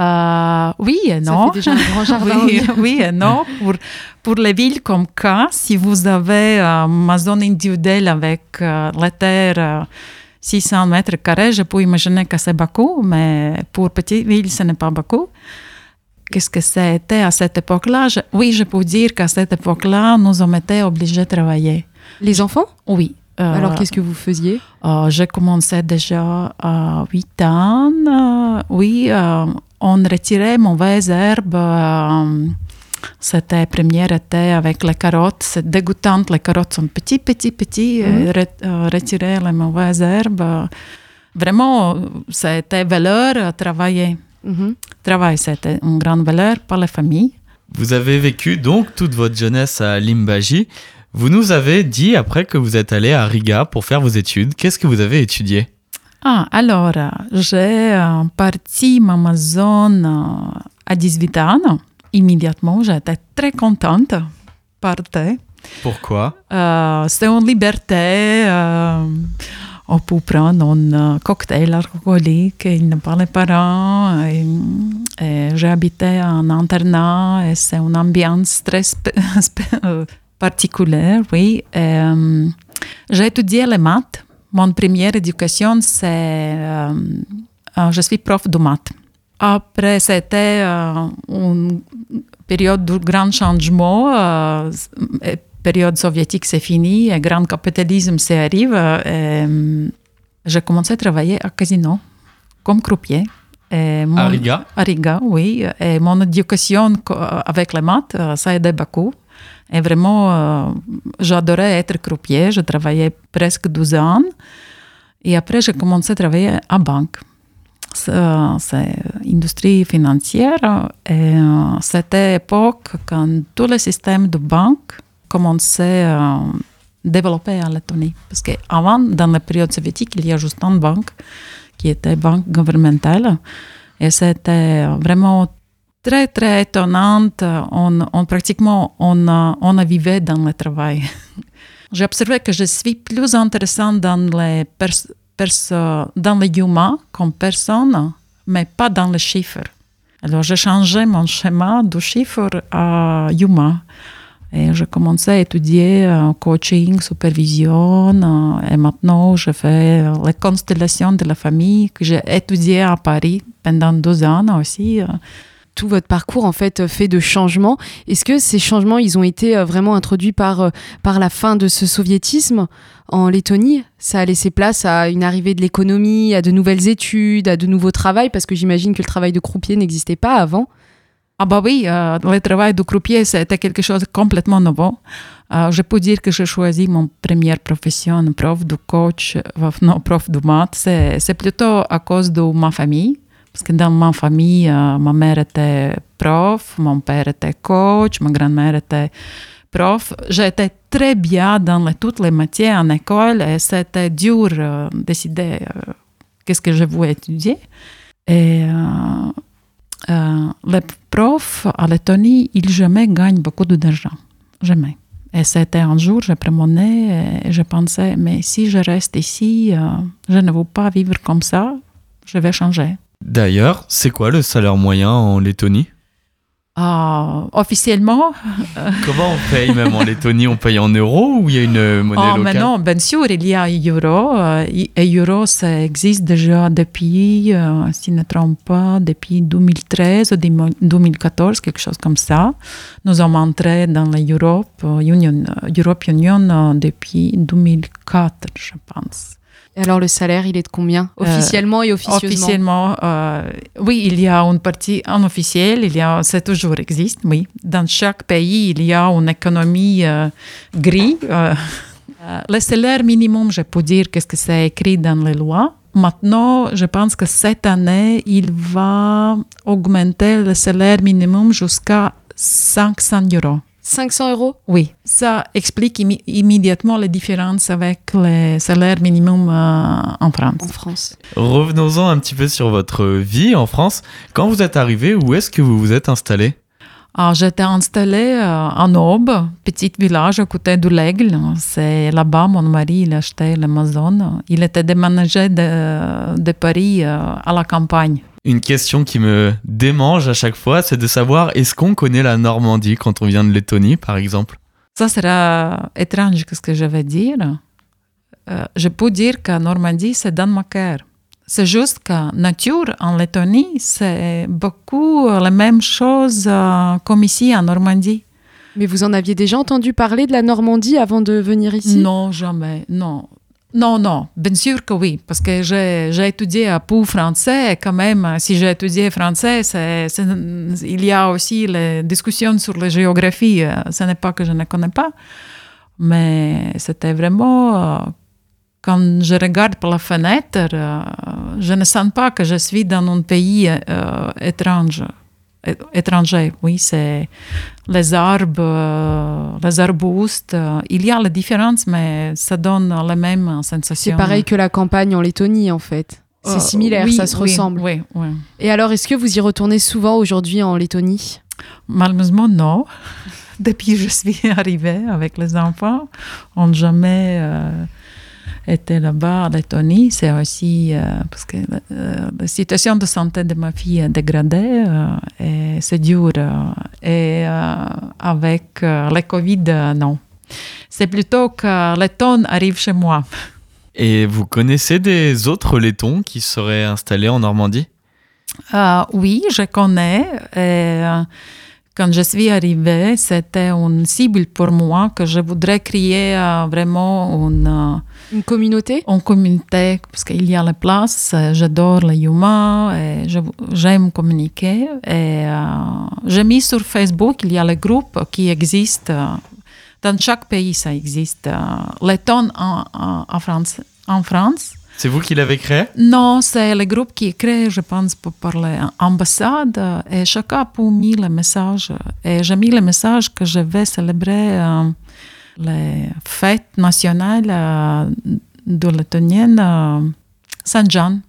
Euh, oui et non. Ça fait déjà un grand jardin. oui, et non. Pour, pour les villes comme cas, si vous avez euh, ma zone individuelle avec euh, la terre 600 mètres carrés, je peux imaginer que c'est beaucoup, mais pour petite ville, ce n'est pas beaucoup. Qu'est-ce que c'était à cette époque-là? Oui, je peux dire qu'à cette époque-là, nous avons été obligés de travailler. Les enfants? Oui. Alors, qu'est-ce que vous faisiez? J'ai commencé déjà à 8 ans. oui, on retirait mauvaises herbes. Euh, c'était première été avec les carottes. C'est dégoûtant. Les carottes sont petits, petits, petits. Mhm. Euh, retirer les mauvaises herbes. Vraiment, c'était valeur à travailler. Mm Travail, c'était une grande valeur pour la famille. Vous avez vécu donc toute votre jeunesse à Limbaji. Vous nous avez dit après que vous êtes allé à Riga pour faire vos études. Qu'est-ce que vous avez étudié? Ah, alors, j'ai euh, parti ma zone euh, à 18 ans. Immédiatement, j'étais très contente. Partir. Pourquoi? Euh, C'est une liberté. on peut prendre un cocktail alcoolique, il n'a pas les parents. J'ai habité en internat et c'est une ambiance très particulière, oui. j'ai étudié les maths mon première éducation, c'est euh, euh, je suis prof de maths. Après, c'était euh, une période de grand changement. Euh, période soviétique, c'est fini. Et grand capitalisme, c'est arrive. j'ai commencé à travailler à casino comme croupier. Et mon, à Riga À Riga, oui. Et mon éducation avec les maths, ça a aidé beaucoup. Et vraiment, euh, j'adorais être croupier. Je travaillais presque 12 ans. Et après, j'ai commencé à travailler à banque. C'est industrie financière. Et euh, c'était l'époque quand tous les systèmes de banque commençaient à développer en Lettonie. Parce qu'avant, dans la période soviétique, il y a juste une banque qui était banque gouvernementale. Et c'était vraiment très, très étonnante. On, on pratiquement, on, on vivait dans le travail. J'ai observé que je suis plus intéressante dans les, dans les humains comme personne, mais pas dans les chiffres. Alors, j'ai changé mon schéma de chiffres à humain. Et j'ai commencé à étudier euh, coaching, supervision, euh, et maintenant je fais les constellations de la famille que j'ai étudié à Paris pendant deux ans aussi. Euh, tout votre parcours en fait fait de changements. Est-ce que ces changements, ils ont été euh, vraiment introduits par, euh, par la fin de ce soviétisme en Lettonie? Ça a laissé place à une arrivée de l'économie, à de nouvelles études, à de nouveaux travails, parce que j'imagine que le travail de croupier n'existait pas avant? Ah bah oui, euh, le travail de croupier, c'était quelque chose de complètement nouveau. je peux dire que j'ai choisi mon première profession, prof de coach, non, prof de maths. C'est plutôt à cause de ma famille. Parce que dans ma famille, euh, ma mère était prof, mon père était coach, ma grand-mère était prof. J'étais très bien dans toutes les matières en école et c'était dur euh, de décider euh, qu'est-ce que je voulais étudier. Et euh, euh, les profs à Lettonie, ils jamais gagnent beaucoup d'argent. Jamais. Et c'était un jour, mon nez et je pensais, mais si je reste ici, euh, je ne veux pas vivre comme ça, je vais changer. D'ailleurs, c'est quoi le salaire moyen en Lettonie? Ah, officiellement, Comment on paye même en Lettonie On paye en euros ou il y a une euh, monnaie Ah, locale? mais non, bien sûr, il y a euro. euh, Et euro, ça existe déjà depuis, euh, si je ne me trompe pas, depuis 2013 ou 2014, quelque chose comme ça. Nous sommes entrés dans l'Europe Union, Europe Union depuis 2004, je pense. Et alors le salaire, il est de combien Euh, Officiellement et officieusement Officiellement, euh, oui, il y a une partie en officiel, il y a, c'est toujours existe, oui. Dans chaque pays, il y a une économie euh, gris. euh. Euh, le salaire minimum, je peux dire qu'est-ce que c'est écrit dans les lois. Maintenant, je pense que cette année, il va augmenter le salaire minimum jusqu'à 500 euros. 500 euros? Oui, ça explique immédiatement les différences avec le salaire minimum euh, en France. en France. Revenons-en un petit peu sur votre vie en France. Quand vous êtes arrivé, où est-ce que vous vous êtes installé? J'étais installée euh, en Aube, petit village à côté de l'Aigle. C'est là-bas, mon mari, il a acheté la maison. Il était déménagé de, de Paris euh, à la campagne. Une question qui me démange à chaque fois, c'est de savoir est-ce qu'on connaît la Normandie quand on vient de Lettonie, par exemple? Ça sera étrange, ce que je vais dire. Euh, je peux dire que Normandie, c'est dans ma cœur. C'est juste que nature en Lettonie, c'est beaucoup euh, la même chose euh, comme ici en Normandie. Mais vous en aviez déjà entendu parler de la Normandie avant de venir ici? Non, jamais. Non. Non, non, bien sûr que oui, parce que j'ai étudié à Pau français, et quand même, si j'ai étudié français, il y a aussi les discussions sur la géographie. euh, Ce n'est pas que je ne connais pas, mais c'était vraiment, euh, quand je regarde par la fenêtre, euh, je ne sens pas que je suis dans un pays euh, étrange. É- étranger, oui, c'est les arbres, euh, les arbustes. il y a la différence, mais ça donne la même sensation. C'est pareil que la campagne en Lettonie en fait. C'est Euh, similaire, oui, ça se oui, ressemble. Oui, oui. Et alors, est-ce que vous y retournez souvent aujourd'hui en Lettonie? Malheureusement, non. Depuis que je suis arrivée avec les enfants, on n'a jamais euh, été là-bas à Lettonie. C'est aussi euh, parce que euh, la situation de santé de ma fille est dégradée euh, et c'est dur. et avec le Covid, non. C'est plutôt que les tonnes arrivent chez moi. Et vous connaissez des autres Lettons qui seraient installés en Normandie? Oui, je connais. Et, quand je suis arrivée, c'était une cible pour moi que je voudrais créer euh, vraiment une, Une communauté? Une communauté parce qu'il y a la place. euh, J'adore les humains et je- j'aime communiquer. Et euh, j'ai mis sur Facebook, il y a le groupe qui existe. euh, dans chaque pays, ça existe. Les tonnes en, en, en France. En France. C'est vous qui l'avez créé? Non, c'est le groupe qui est créé, je pense, pour parler ambassade euh, et chacun peut mis le message. Et j'ai mis le message que je vais célébrer euh, les fêtes nationales euh, de lettonienne euh, Saint-Jean.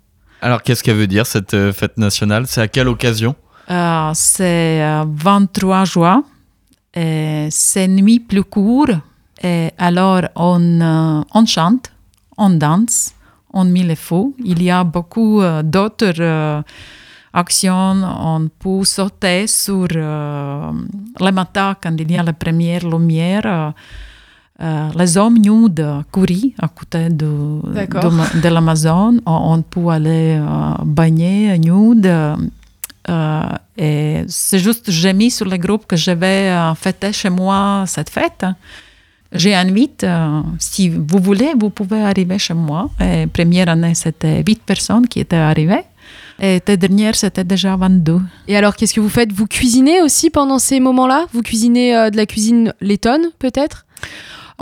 Alors qu'est-ce qu'elle veut dire cette euh, fête nationale? C'est à quelle occasion? Euh, c'est euh, 23 juin. C'est nuit plus court. Et alors, on, on chante, on danse, on met les fous. Il y a beaucoup d'autres euh, actions. On peut sauter sur euh, le matin quand il y a la première lumière. Euh, les hommes nus courir à côté de, de, ma- de l'Amazon. On, peut aller euh, baigner nude. Euh, et c'est juste, j'ai mis sur le groupe que je vais euh, fêter chez moi cette fête. J'ai invite, euh, si vous voulez, vous pouvez arriver chez moi. Et première année, c'était 8 personnes qui étaient arrivées. Et la dernière, c'était déjà 22. Et alors, qu'est-ce que vous faites? Vous cuisinez aussi pendant ces moments-là? Vous cuisinez de la cuisine lettonne, peut-être?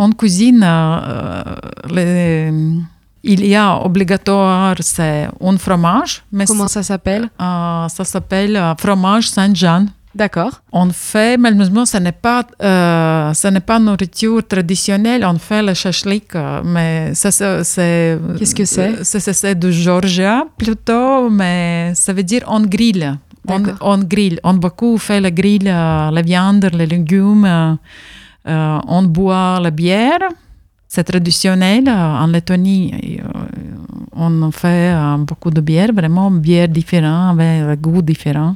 On cuisine, euh, les- il y a obligatoire, c'est un fromage. Mais Comment ça s'appelle? Euh, ça s'appelle euh, fromage Saint-Jean. D'accord. On fait, malheureusement, ce n'est pas, euh, ce n'est pas nourriture traditionnelle. On fait le shashlik, euh, mais ça, c'est. Qu'est-ce que c'est? ça, c'est de Georgia plutôt, mais ça veut dire on grille. On, grille. On beaucoup fait le grill, euh, la viande, les légumes. Euh, on boit la bière. C'est traditionnel. euh, En Lettonie, et, euh, on fait beaucoup de bière, vraiment bière différente, avec un goût différent.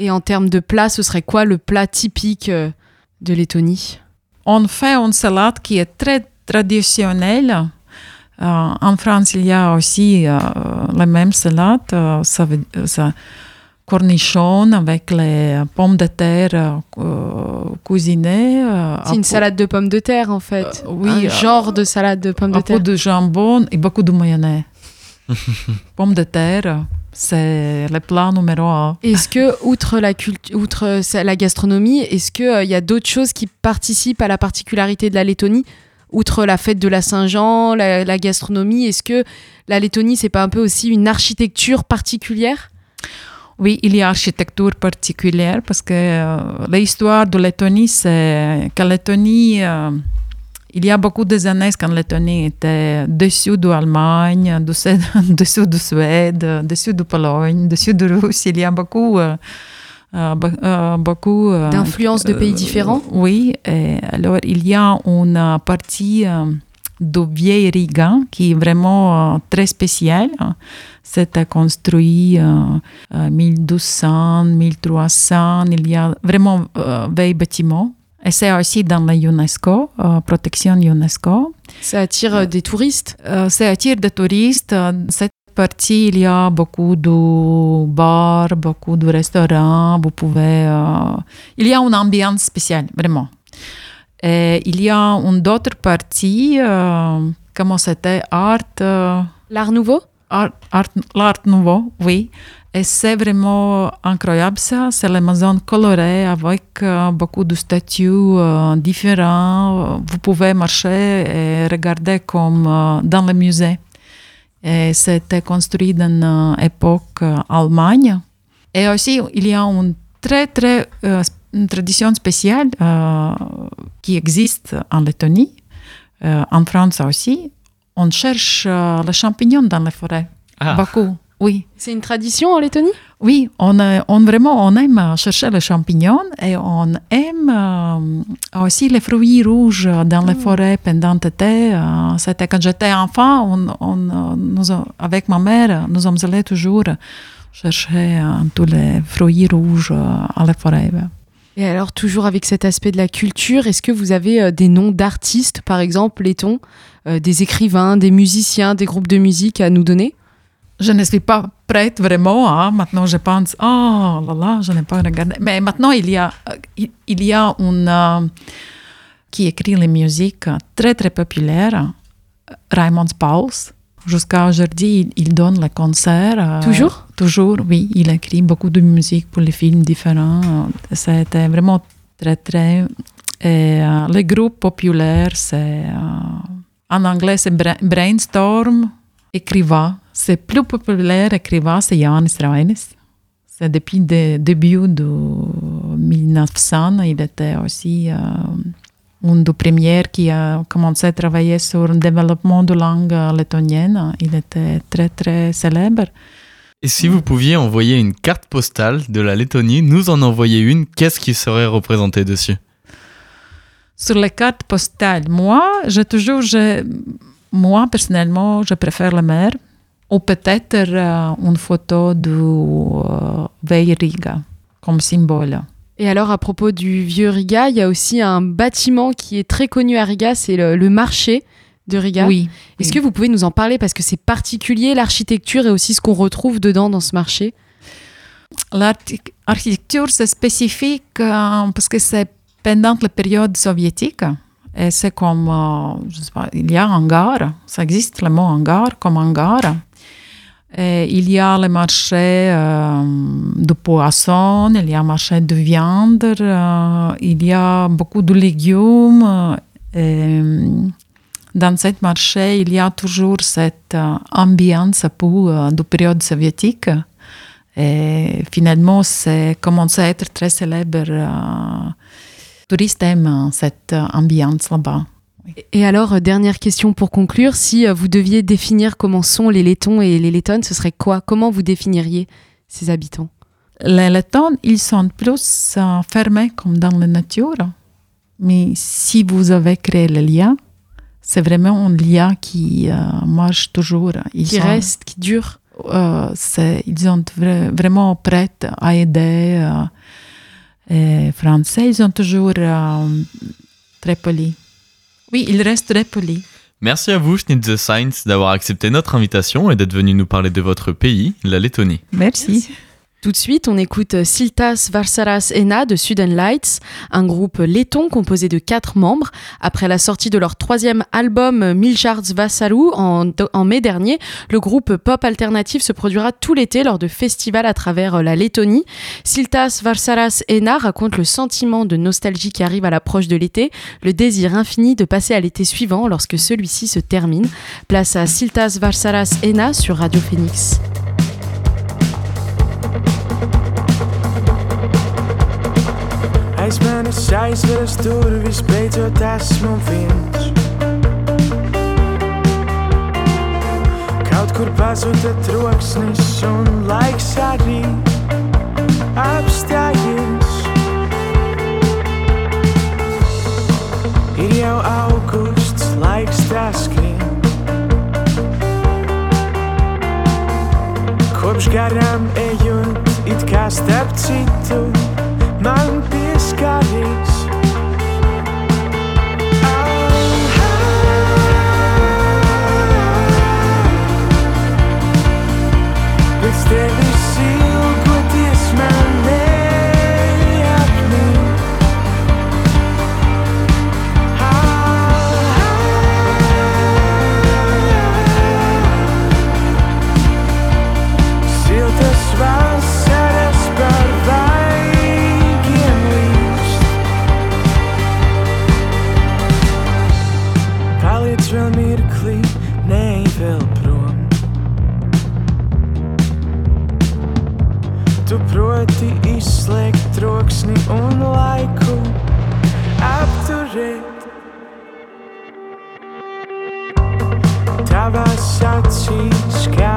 Et en termes de plat, ce serait quoi le plat typique de Lettonie? On fait une salade qui est très traditionnelle. En France, il y a aussi la même salade. ça veut, ça, cornichons avec les pommes de terre euh, cuisinées. euh, C'est une salade de pommes de terre en fait. Euh, oui, un euh, genre de salade de pommes de beaucoup terre. de jambon et beaucoup de mayonnaise. pommes de terre, c'est le plat numéro un. Est-ce que, outre la, outre euh, la gastronomie, est-ce qu'il y a d'autres choses qui participent à la particularité de la Lettonie? Outre la fête de la Saint-Jean, la, la gastronomie, est-ce que la Lettonie, c'est pas un peu aussi une architecture particulière? Oui, il y a architecture particulière parce que euh, l'histoire de Lettonie, c'est que Lettonie, euh, il y a beaucoup de années quand Lettonie était dessus de l'Allemagne, dessus, de Suède, dessus de Pologne, dessus de Russie. Il y a beaucoup, euh, euh, be- beaucoup D'influences de pays différents Oui, et alors il y a une partie de vieille Riga qui est vraiment euh, très spéciale. C'était construit euh, euh, 1200, 1300. Il y a vraiment euh, vieilles bâtiments. Et c'est aussi dans la UNESCO, euh, protection UNESCO. Ça attire euh, des touristes Euh, c'est attire des touristes. Euh, Cette partie, il y a beaucoup de bars, beaucoup de restaurants. Vous pouvez. euh, il y a une ambiance spéciale, vraiment. Et il y a une autre partie, euh, comment c'était, art, euh, L'art nouveau? art, art, l'art nouveau, oui. Et c'est vraiment incroyable ça. C'est la maison colorée avec euh, beaucoup de statues euh, différents. Vous pouvez marcher et regarder comme dans le musée. Et c'était construit dans l'époque Allemagne. Et aussi, il y a une très, très une tradition spéciale euh, qui existe en Lettonie, euh, en France aussi. On cherche euh, les champignons dans les forêts. Ah. Beaucoup, oui. C'est une tradition en Lettonie? Oui, on, euh, on vraiment on aime chercher les champignons et on aime euh, aussi les fruits rouges dans les forêts pendant l'été. Euh, C'était quand j'étais enfant, on, on, nous, a- avec ma mère, nous sommes allés toujours chercher euh, tous les fruits rouges euh, à la forêt. Et alors, toujours avec cet aspect de la culture, est-ce que vous avez euh, des noms d'artistes, par exemple, lettons, euh, des écrivains, des musiciens, des groupes de musique à nous donner? Je ne suis pas prête vraiment. hein. Maintenant, je pense, oh là là, je n'ai pas regardé. Mais maintenant, il y a, euh, il- y a une qui écrit les musiques très très populaires, Raymond Pauls. Jusqu'à aujourd'hui, il, il donne les concerts. euh, Toujours? Toujours, oui. Il écrit beaucoup de musique pour les films différents. C'était vraiment très très. Et euh, les groupes populaires, c'est. euh, en anglais, c'est Bra- Brainstorm. Écrivain. C'est plus populaire, écrivain, c'est Janis Reines. C'est depuis le début de 1900. Il était aussi euh, une des premières qui a commencé à travailler sur le développement de langue lettonienne. Il était très, très célèbre. Et si vous pouviez envoyer une carte postale de la Lettonie, nous en envoyer une, qu'est-ce qui serait représenté dessus? Sur les cartes postales, moi, j'ai toujours, j'ai- moi personnellement, je préfère la mer ou peut-être euh, une photo de euh, Vieille Riga comme symbole. Et alors, à propos du vieux Riga, il y a aussi un bâtiment qui est très connu à Riga, c'est le, le marché de Riga. Oui. Est-ce oui. que vous pouvez nous en parler parce que c'est particulier, l'architecture et aussi ce qu'on retrouve dedans dans ce marché? L'architecture, c'est spécifique euh, parce que c'est pendant la période soviétique. Et c'est comme, euh, je sais pas, il y a un hangar, ça existe le mot hangar comme hangar. Il y a le marché euh, de poissons, il y a le marché de viande, euh, il y a beaucoup de légumes. euh, dans ce marché, il y a toujours cette euh, ambiance pour, de période soviétique. Et finalement, c'est commencé à être très célèbre. Euh, touristes aiment cette ambiance là-bas. Et alors, dernière question pour conclure, si vous deviez définir comment sont les Lettons et les Lettonnes, ce serait quoi? Comment vous définiriez ces habitants? Les Lettons, ils sont plus fermés comme dans la nature. Mais si vous avez créé le lien, c'est vraiment un lien qui marche toujours. Ils qui reste, qui dure euh, ils sont vraiment prêts à aider. Euh, français, ils sont toujours euh, très polis. Oui, ils restent très polis. Merci à vous, Schnitze Science, d'avoir accepté notre invitation et d'être venu nous parler de votre pays, la Lettonie. Merci. Tout de suite, on écoute Siltas Varsaras Ena de Sudden Lights, un groupe letton composé de quatre membres. Après la sortie de leur troisième album Miljards Vassaru en, en, mai dernier, le groupe pop alternatif se produira tout l'été lors de festivals à travers la Lettonie. Siltas Varsaras Ena raconte le sentiment de nostalgie qui arrive à l'approche de l'été, le désir infini de passer à l'été suivant lorsque celui-ci se termine. Place à Siltas Varsaras Ena sur Radio Phoenix. Aizmēnes aizveras durvis, beidzot esmu viens. Kaut kur pazuda troksnis un laiks arī apstājies. Ir jau augusts, laiks tas skrien. Kopš garām ejot, it kā starp citu man to proti izslēgt troksni un laiku apturēt. Tavās acīs kādējos.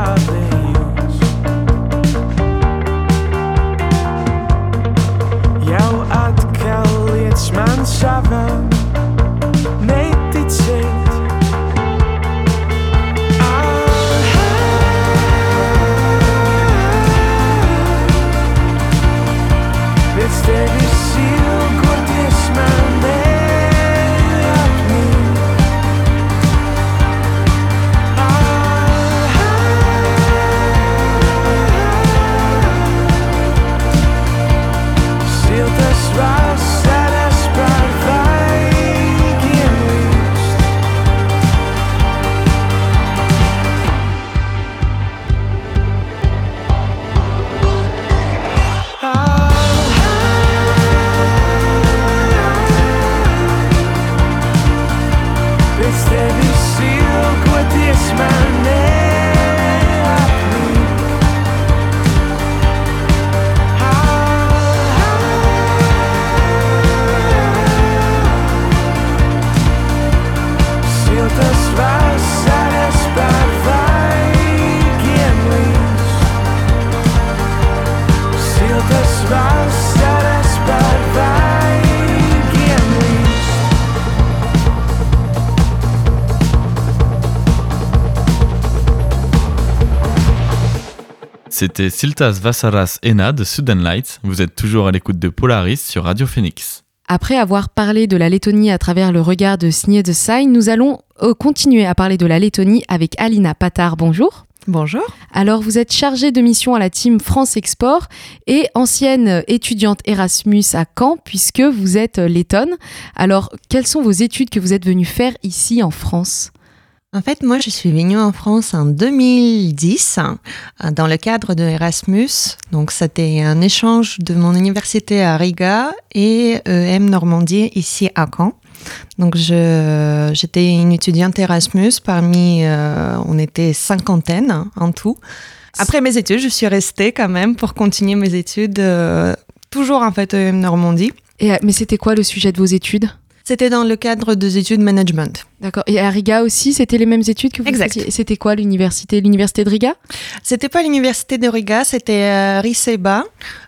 C'était Siltas Vasaras Ena de Sudden Lights. Vous êtes toujours à l'écoute de Polaris sur Radio Phoenix. Après avoir parlé de la Lettonie à travers le regard de Signé de Saïn, nous allons euh, continuer à parler de la Lettonie avec Alina Patard. Bonjour. Bonjour. Alors, vous êtes chargée de mission à la team France Export et ancienne étudiante Erasmus à Caen, puisque vous êtes lettonne. Alors, quelles sont vos études que vous êtes venue faire ici en France? En fait, moi, je suis venue en France en 2010 euh, dans le cadre de Erasmus. Donc, c'était un échange de mon université à Riga et EM Normandie ici à Caen. Donc, j'étais une étudiante Erasmus. Parmi, euh, on était cinquantaine en tout. Après mes études, je suis restée quand même pour continuer mes études, euh, toujours en fait EM Normandie. Et, euh, mais c'était quoi le sujet de vos études? C'était dans le cadre des études management. D'accord. Et à Riga aussi, c'était les mêmes études que vous Exact. faisiez? C'était quoi l'université? L'université de Riga? C'était pas l'université de Riga, c'était euh, Riseba,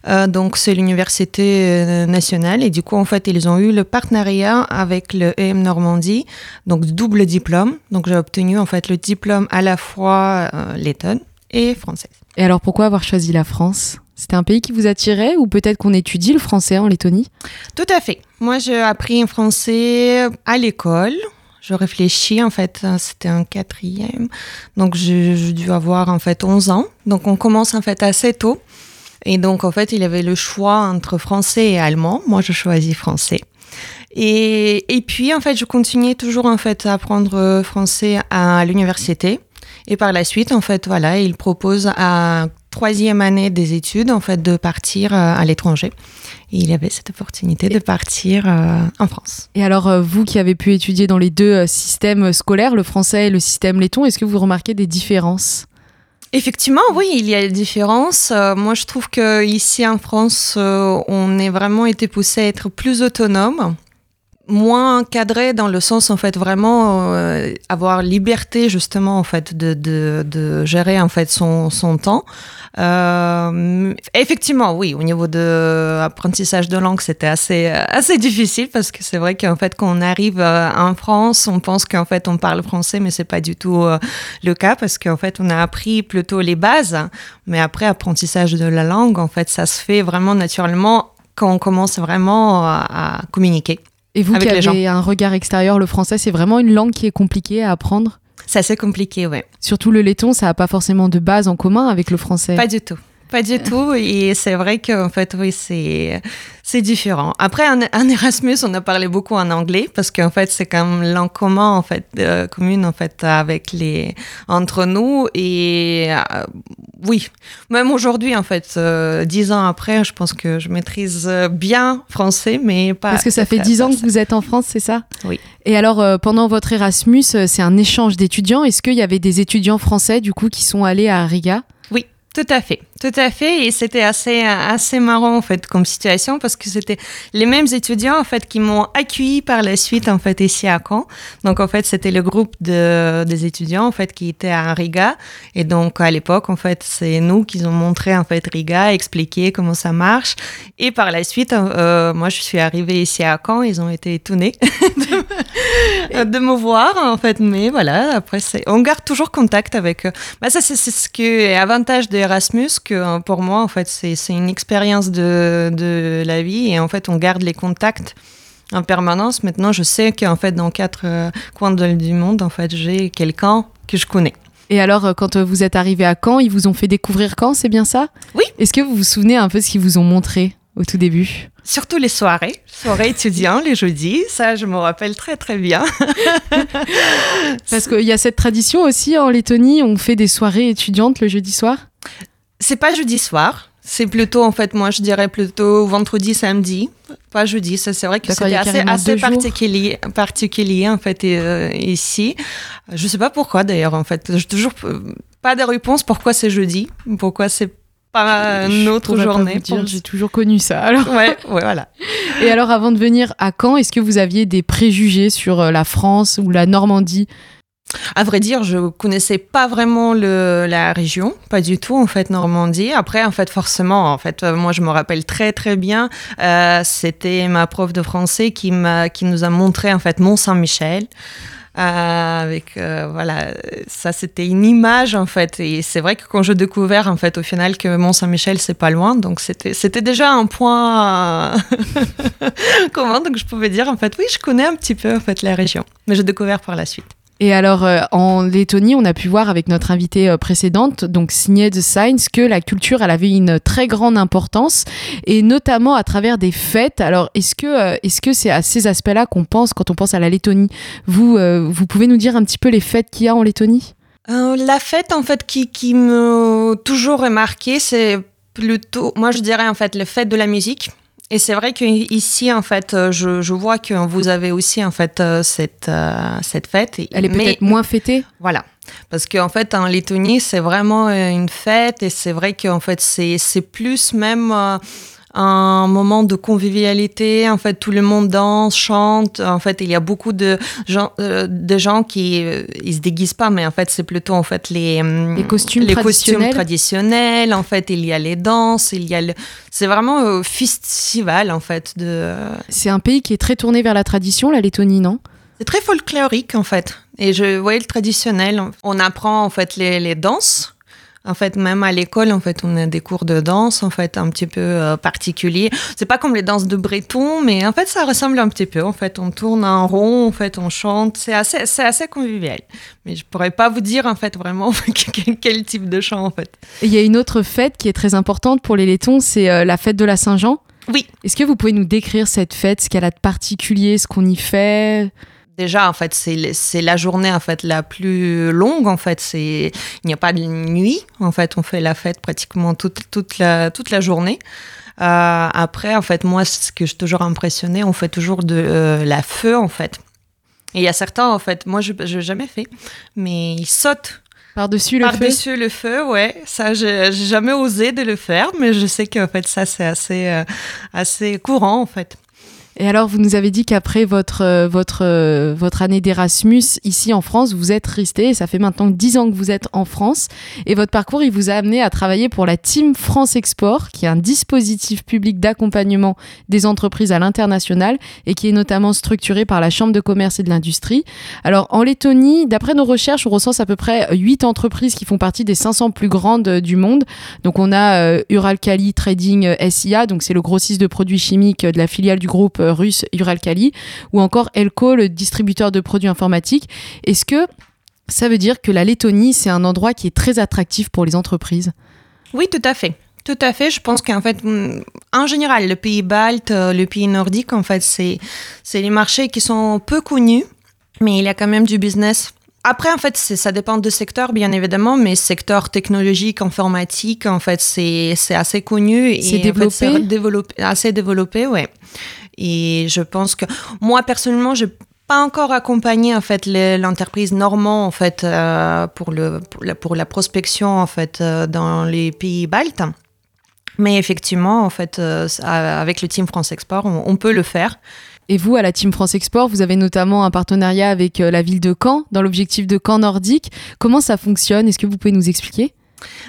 Euh, donc c'est l'université euh, nationale et du coup en fait ils ont eu le partenariat avec le EM Normandie, donc double diplôme. Donc j'ai obtenu en fait le diplôme à la fois euh, lettonne et française. Et alors pourquoi avoir choisi la France? C'était un pays qui vous attirait ou peut-être qu'on étudie le français en Lettonie? Tout à fait. Moi j'ai appris en français à l'école. Je réfléchis en fait, euh, c'était un quatrième, donc j'ai dû avoir en fait 11 ans. Donc on commence en fait assez tôt. Et donc, en fait, il y avait le choix entre français et allemand. Moi, je choisis français. Et, et puis, en fait, je continuais toujours, en fait, à apprendre euh, français à l'université. Et par la suite, en fait, voilà, il propose à troisième année des études, en fait, de partir euh, à l'étranger. Et il avait cette opportunité de partir euh, en France. Et alors euh, vous qui avez pu étudier dans les deux systèmes scolaires, le français et le système letton, est-ce que vous remarquez des différences? Effectivement, oui, il y a des différences. Euh, moi, je trouve que ici en France, euh, on est vraiment été poussé à être plus autonome, moins encadré dans le sens en fait vraiment euh, avoir liberté justement en fait de, de, de gérer en fait son, son temps. Euh, effectivement, oui, au niveau de apprentissage de langue, c'était assez assez difficile parce que c'est vrai qu'en fait quand on arrive euh, en France, on pense qu'en fait on parle français, mais c'est pas du tout euh, le cas parce qu'en fait on a appris plutôt les bases, mais après apprentissage de la langue, en fait ça se fait vraiment naturellement quand on commence vraiment à communiquer. Et vous Avec qui les avez un regard extérieur, le français, c'est vraiment une langue qui est compliquée à apprendre C'est assez compliqué, ouais. Surtout le letton, ça n'a pas forcément de base en commun avec le français. Pas du tout. Pas du tout. Et c'est vrai qu'en fait, oui, c'est, c'est différent. Après, en, en Erasmus, on a parlé beaucoup en anglais parce qu'en fait, c'est comme langue commune, en fait, euh, commune, en fait, avec les, entre nous. Et euh, oui, même aujourd'hui, en fait, euh, dix ans après, je pense que je maîtrise euh, bien français, mais pas. Parce que ça fait dix ans que vous êtes en France, c'est ça? Oui. Et alors, euh, pendant votre Erasmus, euh, c'est un échange d'étudiants. Est-ce qu'il y avait des étudiants français, du coup, qui sont allés à Riga? Tout à fait, tout à fait. Et c'était assez, assez marrant en fait comme situation parce que c'était les mêmes étudiants en fait qui m'ont accueilli par la suite en fait ici à Caen. Donc en fait c'était le groupe de, des étudiants en fait qui étaient à Riga. Et donc à l'époque en fait c'est nous qui ont montré en fait Riga, expliqué comment ça marche. Et par la suite euh, moi je suis arrivée ici à Caen, ils ont été étonnés de, de me voir en fait. Mais voilà après on garde toujours contact avec eux. Bah ça c'est ce qui est avantage de Erasmus que euh, pour moi en fait c'est une expérience de, de la vie et en fait on garde les contacts en permanence. Maintenant je sais qu'en fait dans quatre euh, coins de- du monde en fait j'ai quelqu'un que je connais. Et alors, euh, quand euh, vous êtes arrivé à Caen, ils vous ont fait découvrir Caen, c'est bien ça? Oui. Est-ce que vous vous souvenez un peu ce qu'ils vous ont montré? Au tout début Surtout les soirées, soirées étudiantes les jeudis, ça je me rappelle très très bien. Parce qu'il y a cette tradition aussi en Lettonie, on fait des soirées étudiantes le jeudi soir? C'est pas jeudi soir, c'est plutôt en fait moi je dirais plutôt vendredi samedi, pas jeudi. Ça c'est vrai que a assez, particulier, particulier en fait et, euh, ici. Je sais pas pourquoi d'ailleurs en fait. J'ai toujours euh, pas de réponse pourquoi c'est jeudi, pourquoi c'est pas une autre journée. pour- J'ai toujours connu ça. Alors. Ouais, ouais, voilà. Et alors, avant de venir à Caen, est-ce que vous aviez des préjugés sur euh, la France ou la Normandie? À vrai dire, je connaissais pas vraiment le, la région, pas du tout en fait Normandie. Après, en fait, forcément, en fait, euh, moi je me rappelle très très bien. euh, C'était ma prof de français qui m'a, qui nous a montré en fait Mont Saint-Michel. Euh, avec euh, voilà ça c'était une image en fait. Et c'est vrai que quand j'ai découvert en fait au final que Mont Saint-Michel c'est pas loin donc c'était c'était déjà un point euh, commun. Donc je pouvais dire en fait oui je connais un petit peu en fait la région. Mais j'ai découvert par la suite Et alors, euh, en Lettonie, on a pu voir avec notre invitée euh, précédente, donc Signed Sainz, que la culture, elle avait une très grande importance, et notamment à travers des fêtes. Alors, est-ce que euh, est-ce que c'est à ces aspects-là qu'on pense quand on pense à la Lettonie? Vous, vous pouvez nous dire un petit peu les fêtes qu'il y a en Lettonie? La fête, en fait, qui, qui me toujours remarqué, c'est plutôt, moi je dirais en fait, le fête de la musique. Et c'est vrai qu'ici, en fait, euh, je, je vois que vous avez aussi en fait euh, cette, euh, cette fête. Elle est peut-être moins fêtée? Voilà. Parce qu'en fait, en Lettonie, c'est vraiment une fête et c'est vrai qu'en fait, c'est c'est plus même un moment de convivialité. En fait, tout le monde danse, chante. En fait, il y a beaucoup de gens, euh, de gens qui euh, ils se déguisent pas, mais en fait, c'est plutôt en fait les hum, Les costumes les costumes traditionnels. traditionnels. En fait, il y a les danses, il y a le... c'est vraiment un festival en fait de C'est un pays qui est très tourné vers la tradition, la Lettonie, non? C'est très folklorique en fait. Et je voyais le traditionnel. On apprend en fait les, les danses. En fait, même à l'école, en fait, on a des cours de danse, en fait, un petit peu euh, particuliers. C'est pas comme les danses de Breton, mais en fait, ça ressemble un petit peu. En fait, on tourne en rond, en fait, on chante. C'est assez, c'est assez convivial. Mais je pourrais pas vous dire, en fait, vraiment quel, type de chant, en fait. Il y a une autre fête qui est très importante pour les Lettons, c'est euh, la fête de la Saint-Jean. Oui. Est-ce que vous pouvez nous décrire cette fête, ce qu'elle a de particulier, ce qu'on y fait? Déjà, en fait, c'est la journée en fait la plus longue. En fait, c'est il n'y a pas de nuit. En fait, on fait la fête pratiquement toute toute la toute la journée. Euh, après, en fait, moi, ce que je suis toujours impressionné, on fait toujours de euh, la feu, en fait. Et il y a certains, en fait, moi, je n'ai jamais fait, mais ils sautent Par-dessus le feu par-dessus le feu, ouais. Ça, j'ai j'ai jamais osé de le faire, mais je sais qu'en fait, ça, c'est assez, euh, assez courant, en fait. Et alors, vous nous avez dit qu'après votre, euh, votre, euh, votre année d'Erasmus ici en France, vous êtes resté, et ça fait maintenant 10 ans que vous êtes en France, et votre parcours, il vous a amené à travailler pour la Team France Export, qui est un dispositif public d'accompagnement des entreprises à l'international, et qui est notamment structuré par la Chambre de commerce et de l'industrie. Alors, en Lettonie, d'après nos recherches, on recense à peu près 8 entreprises qui font partie des 500 plus grandes euh, du monde. Donc, on a Uralkali Trading SIA, donc c'est le grossiste de produits chimiques de la filiale du groupe russe Uralkali, ou encore Elko, le distributeur de produits informatiques. Est-ce que ça veut dire que la Lettonie, c'est un endroit qui est très attractif pour les entreprises? Oui, tout à fait. Tout à fait. Je pense qu'en fait, mm, en général, le pays balte, euh, le pays nordique, en fait, c'est c'est les marchés qui sont peu connus, mais il y a quand même du business. Après, en fait, c'est- ça dépend de secteur, bien évidemment, mais secteur technologique, informatique, en fait, c'est c'est assez connu. et, C'est en fait, développé c'est développé, assez développé, ouais. Et je pense que moi, personnellement, je pas encore accompagné en fait le- l'entreprise normand en fait euh, pour le pour la, prospection en fait euh, dans les pays baltes. Mais effectivement, en fait, euh, avec le Team France Export, on, peut le faire. Et vous, à la Team France Export, vous avez notamment un partenariat avec la ville de Caen, dans l'objectif de Caen nordique. Comment ça fonctionne? Est-ce que vous pouvez nous expliquer?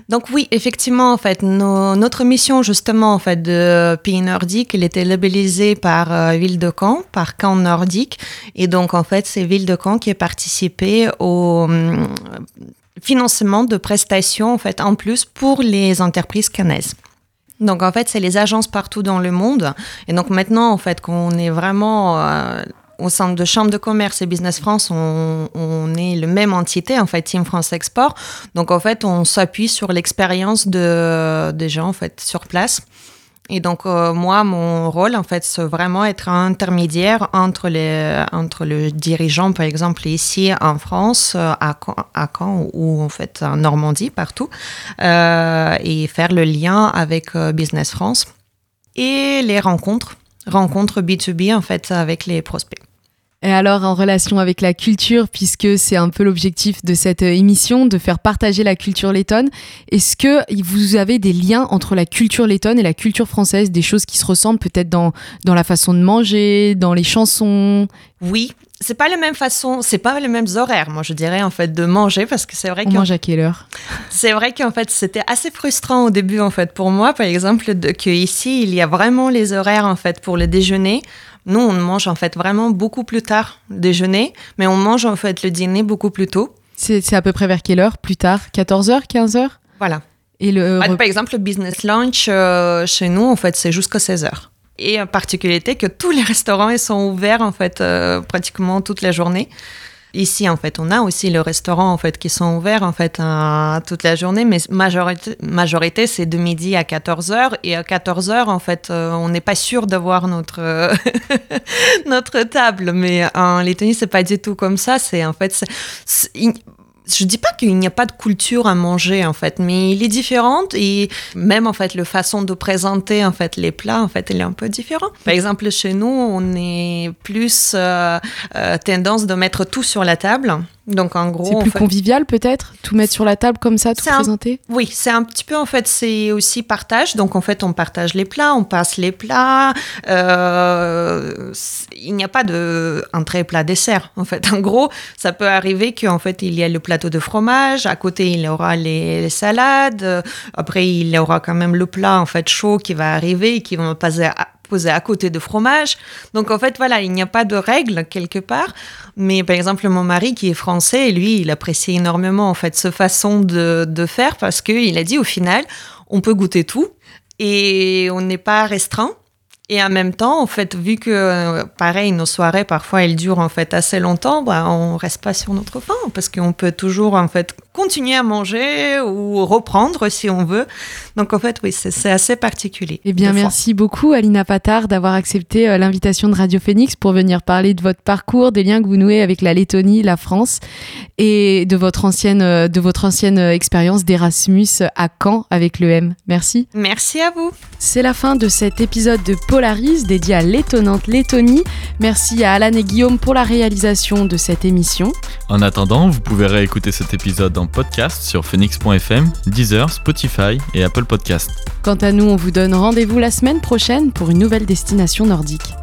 Donc oui, effectivement, en fait, notre mission justement en fait de pays nordique, elle était labellisée par euh, Ville de Caen, par Caen Nordique, et donc en fait, c'est Ville de Caen qui a participé au hum, financement de prestations en fait en plus pour les entreprises canaises. Donc en fait, c'est les agences partout dans le monde, et donc maintenant en fait, qu'on est vraiment euh, au centre de Chambre de commerce et Business France, on, est le même entité, en fait, Team France Export. Donc, en fait, on s'appuie sur l'expérience de, des gens, en fait, sur place. Et donc, euh, moi, mon rôle, en fait, c'est vraiment être un intermédiaire entre, les, entre le dirigeant, par exemple, ici en France, euh, à Caen, ou en fait en Normandie, partout, euh, et faire le lien avec Business France et les rencontres, rencontres B2B, en fait, avec les prospects. Et alors, en relation avec la culture, puisque c'est un peu l'objectif de cette euh, émission, de faire partager la culture lettonne, est-ce que vous avez des liens entre la culture lettonne et la culture française, des choses qui se ressemblent peut-être dans, dans la façon de manger, dans les chansons? Oui, c'est pas la même façon, c'est pas les mêmes horaires, moi je dirais en fait de manger parce que c'est vrai On que mange à quelle heure? C'est vrai qu'en fait c'était assez frustrant au début en fait pour moi par exemple de, que ici il y a vraiment les horaires en fait pour le déjeuner. Nous on mange en fait vraiment beaucoup plus tard le déjeuner, mais on mange en fait le dîner beaucoup plus tôt. C'est à peu près vers quelle heure? Plus tard? 14h 15h Voilà. Et le Par exemple le business lunch euh, chez nous en fait c'est jusqu'à 16 heures. Et en particularité que tous les restaurants ils sont ouverts en fait euh, pratiquement toute la journée. Ici, en fait, on a aussi le restaurant en fait qui sont ouverts en fait euh, toute la journée, mais majorité, majorité c'est de midi à 14 h et à 14 h en fait, euh, on n'est pas sûr d'avoir notre notre table. Mais en Lettonie, c'est pas du tout comme ça. C'est en fait, je dis pas qu'il n'y a pas de culture à manger en fait, mais il est différente et même en fait le façon de présenter en fait les plats en fait, il est un peu différent. Par exemple chez nous, on est plus euh, euh, tendance de mettre tout sur la table. Donc en gros, C'est plus fait- convivial peut-être Tout mettre sur la table comme ça, tout un- présenter? Oui, c'est un petit peu en fait, c'est aussi partage. Donc en fait, on partage les plats, on passe les plats. Euh, il n'y a pas de entrée, plat, dessert. En fait, en gros, ça peut arriver qu'en fait il y a le de fromage, à côté il aura les, salades, euh, après il aura quand même le plat en fait chaud qui va arriver et qui va passer poser à côté de fromage. Donc en fait voilà, il n'y a pas de règle quelque part. Mais par exemple, mon mari qui est français, lui, il apprécie énormément en fait ce façon de, de faire parce qu'il a dit au final, on peut goûter tout et on n'est pas restreint. Et en même temps, en fait, vu que euh, pareil, nos soirées parfois elles durent en fait assez longtemps, bah, on reste pas sur notre faim parce qu'on peut toujours en fait continuer à manger ou reprendre si on veut. Donc en fait, oui, c'est assez particulier. Eh bien, merci beaucoup, Alina Patard, d'avoir accepté euh, l'invitation de Radio Phoenix pour venir parler de votre parcours, des liens que vous nouez avec la Lettonie, la France et de votre ancienne, euh, de votre ancienne euh, expérience d'Erasmus à Caen avec le M. Merci. Merci à vous. C'est la fin de cet épisode de Polaris dédié à l'étonnante Lettonie. Merci à Alan et Guillaume pour la réalisation de cette émission. En attendant, vous pouvez réécouter cet épisode podcast sur phoenix.fm, Deezer, Spotify et Apple Podcast. Quant à nous, on vous donne rendez-vous la semaine prochaine pour une nouvelle destination nordique.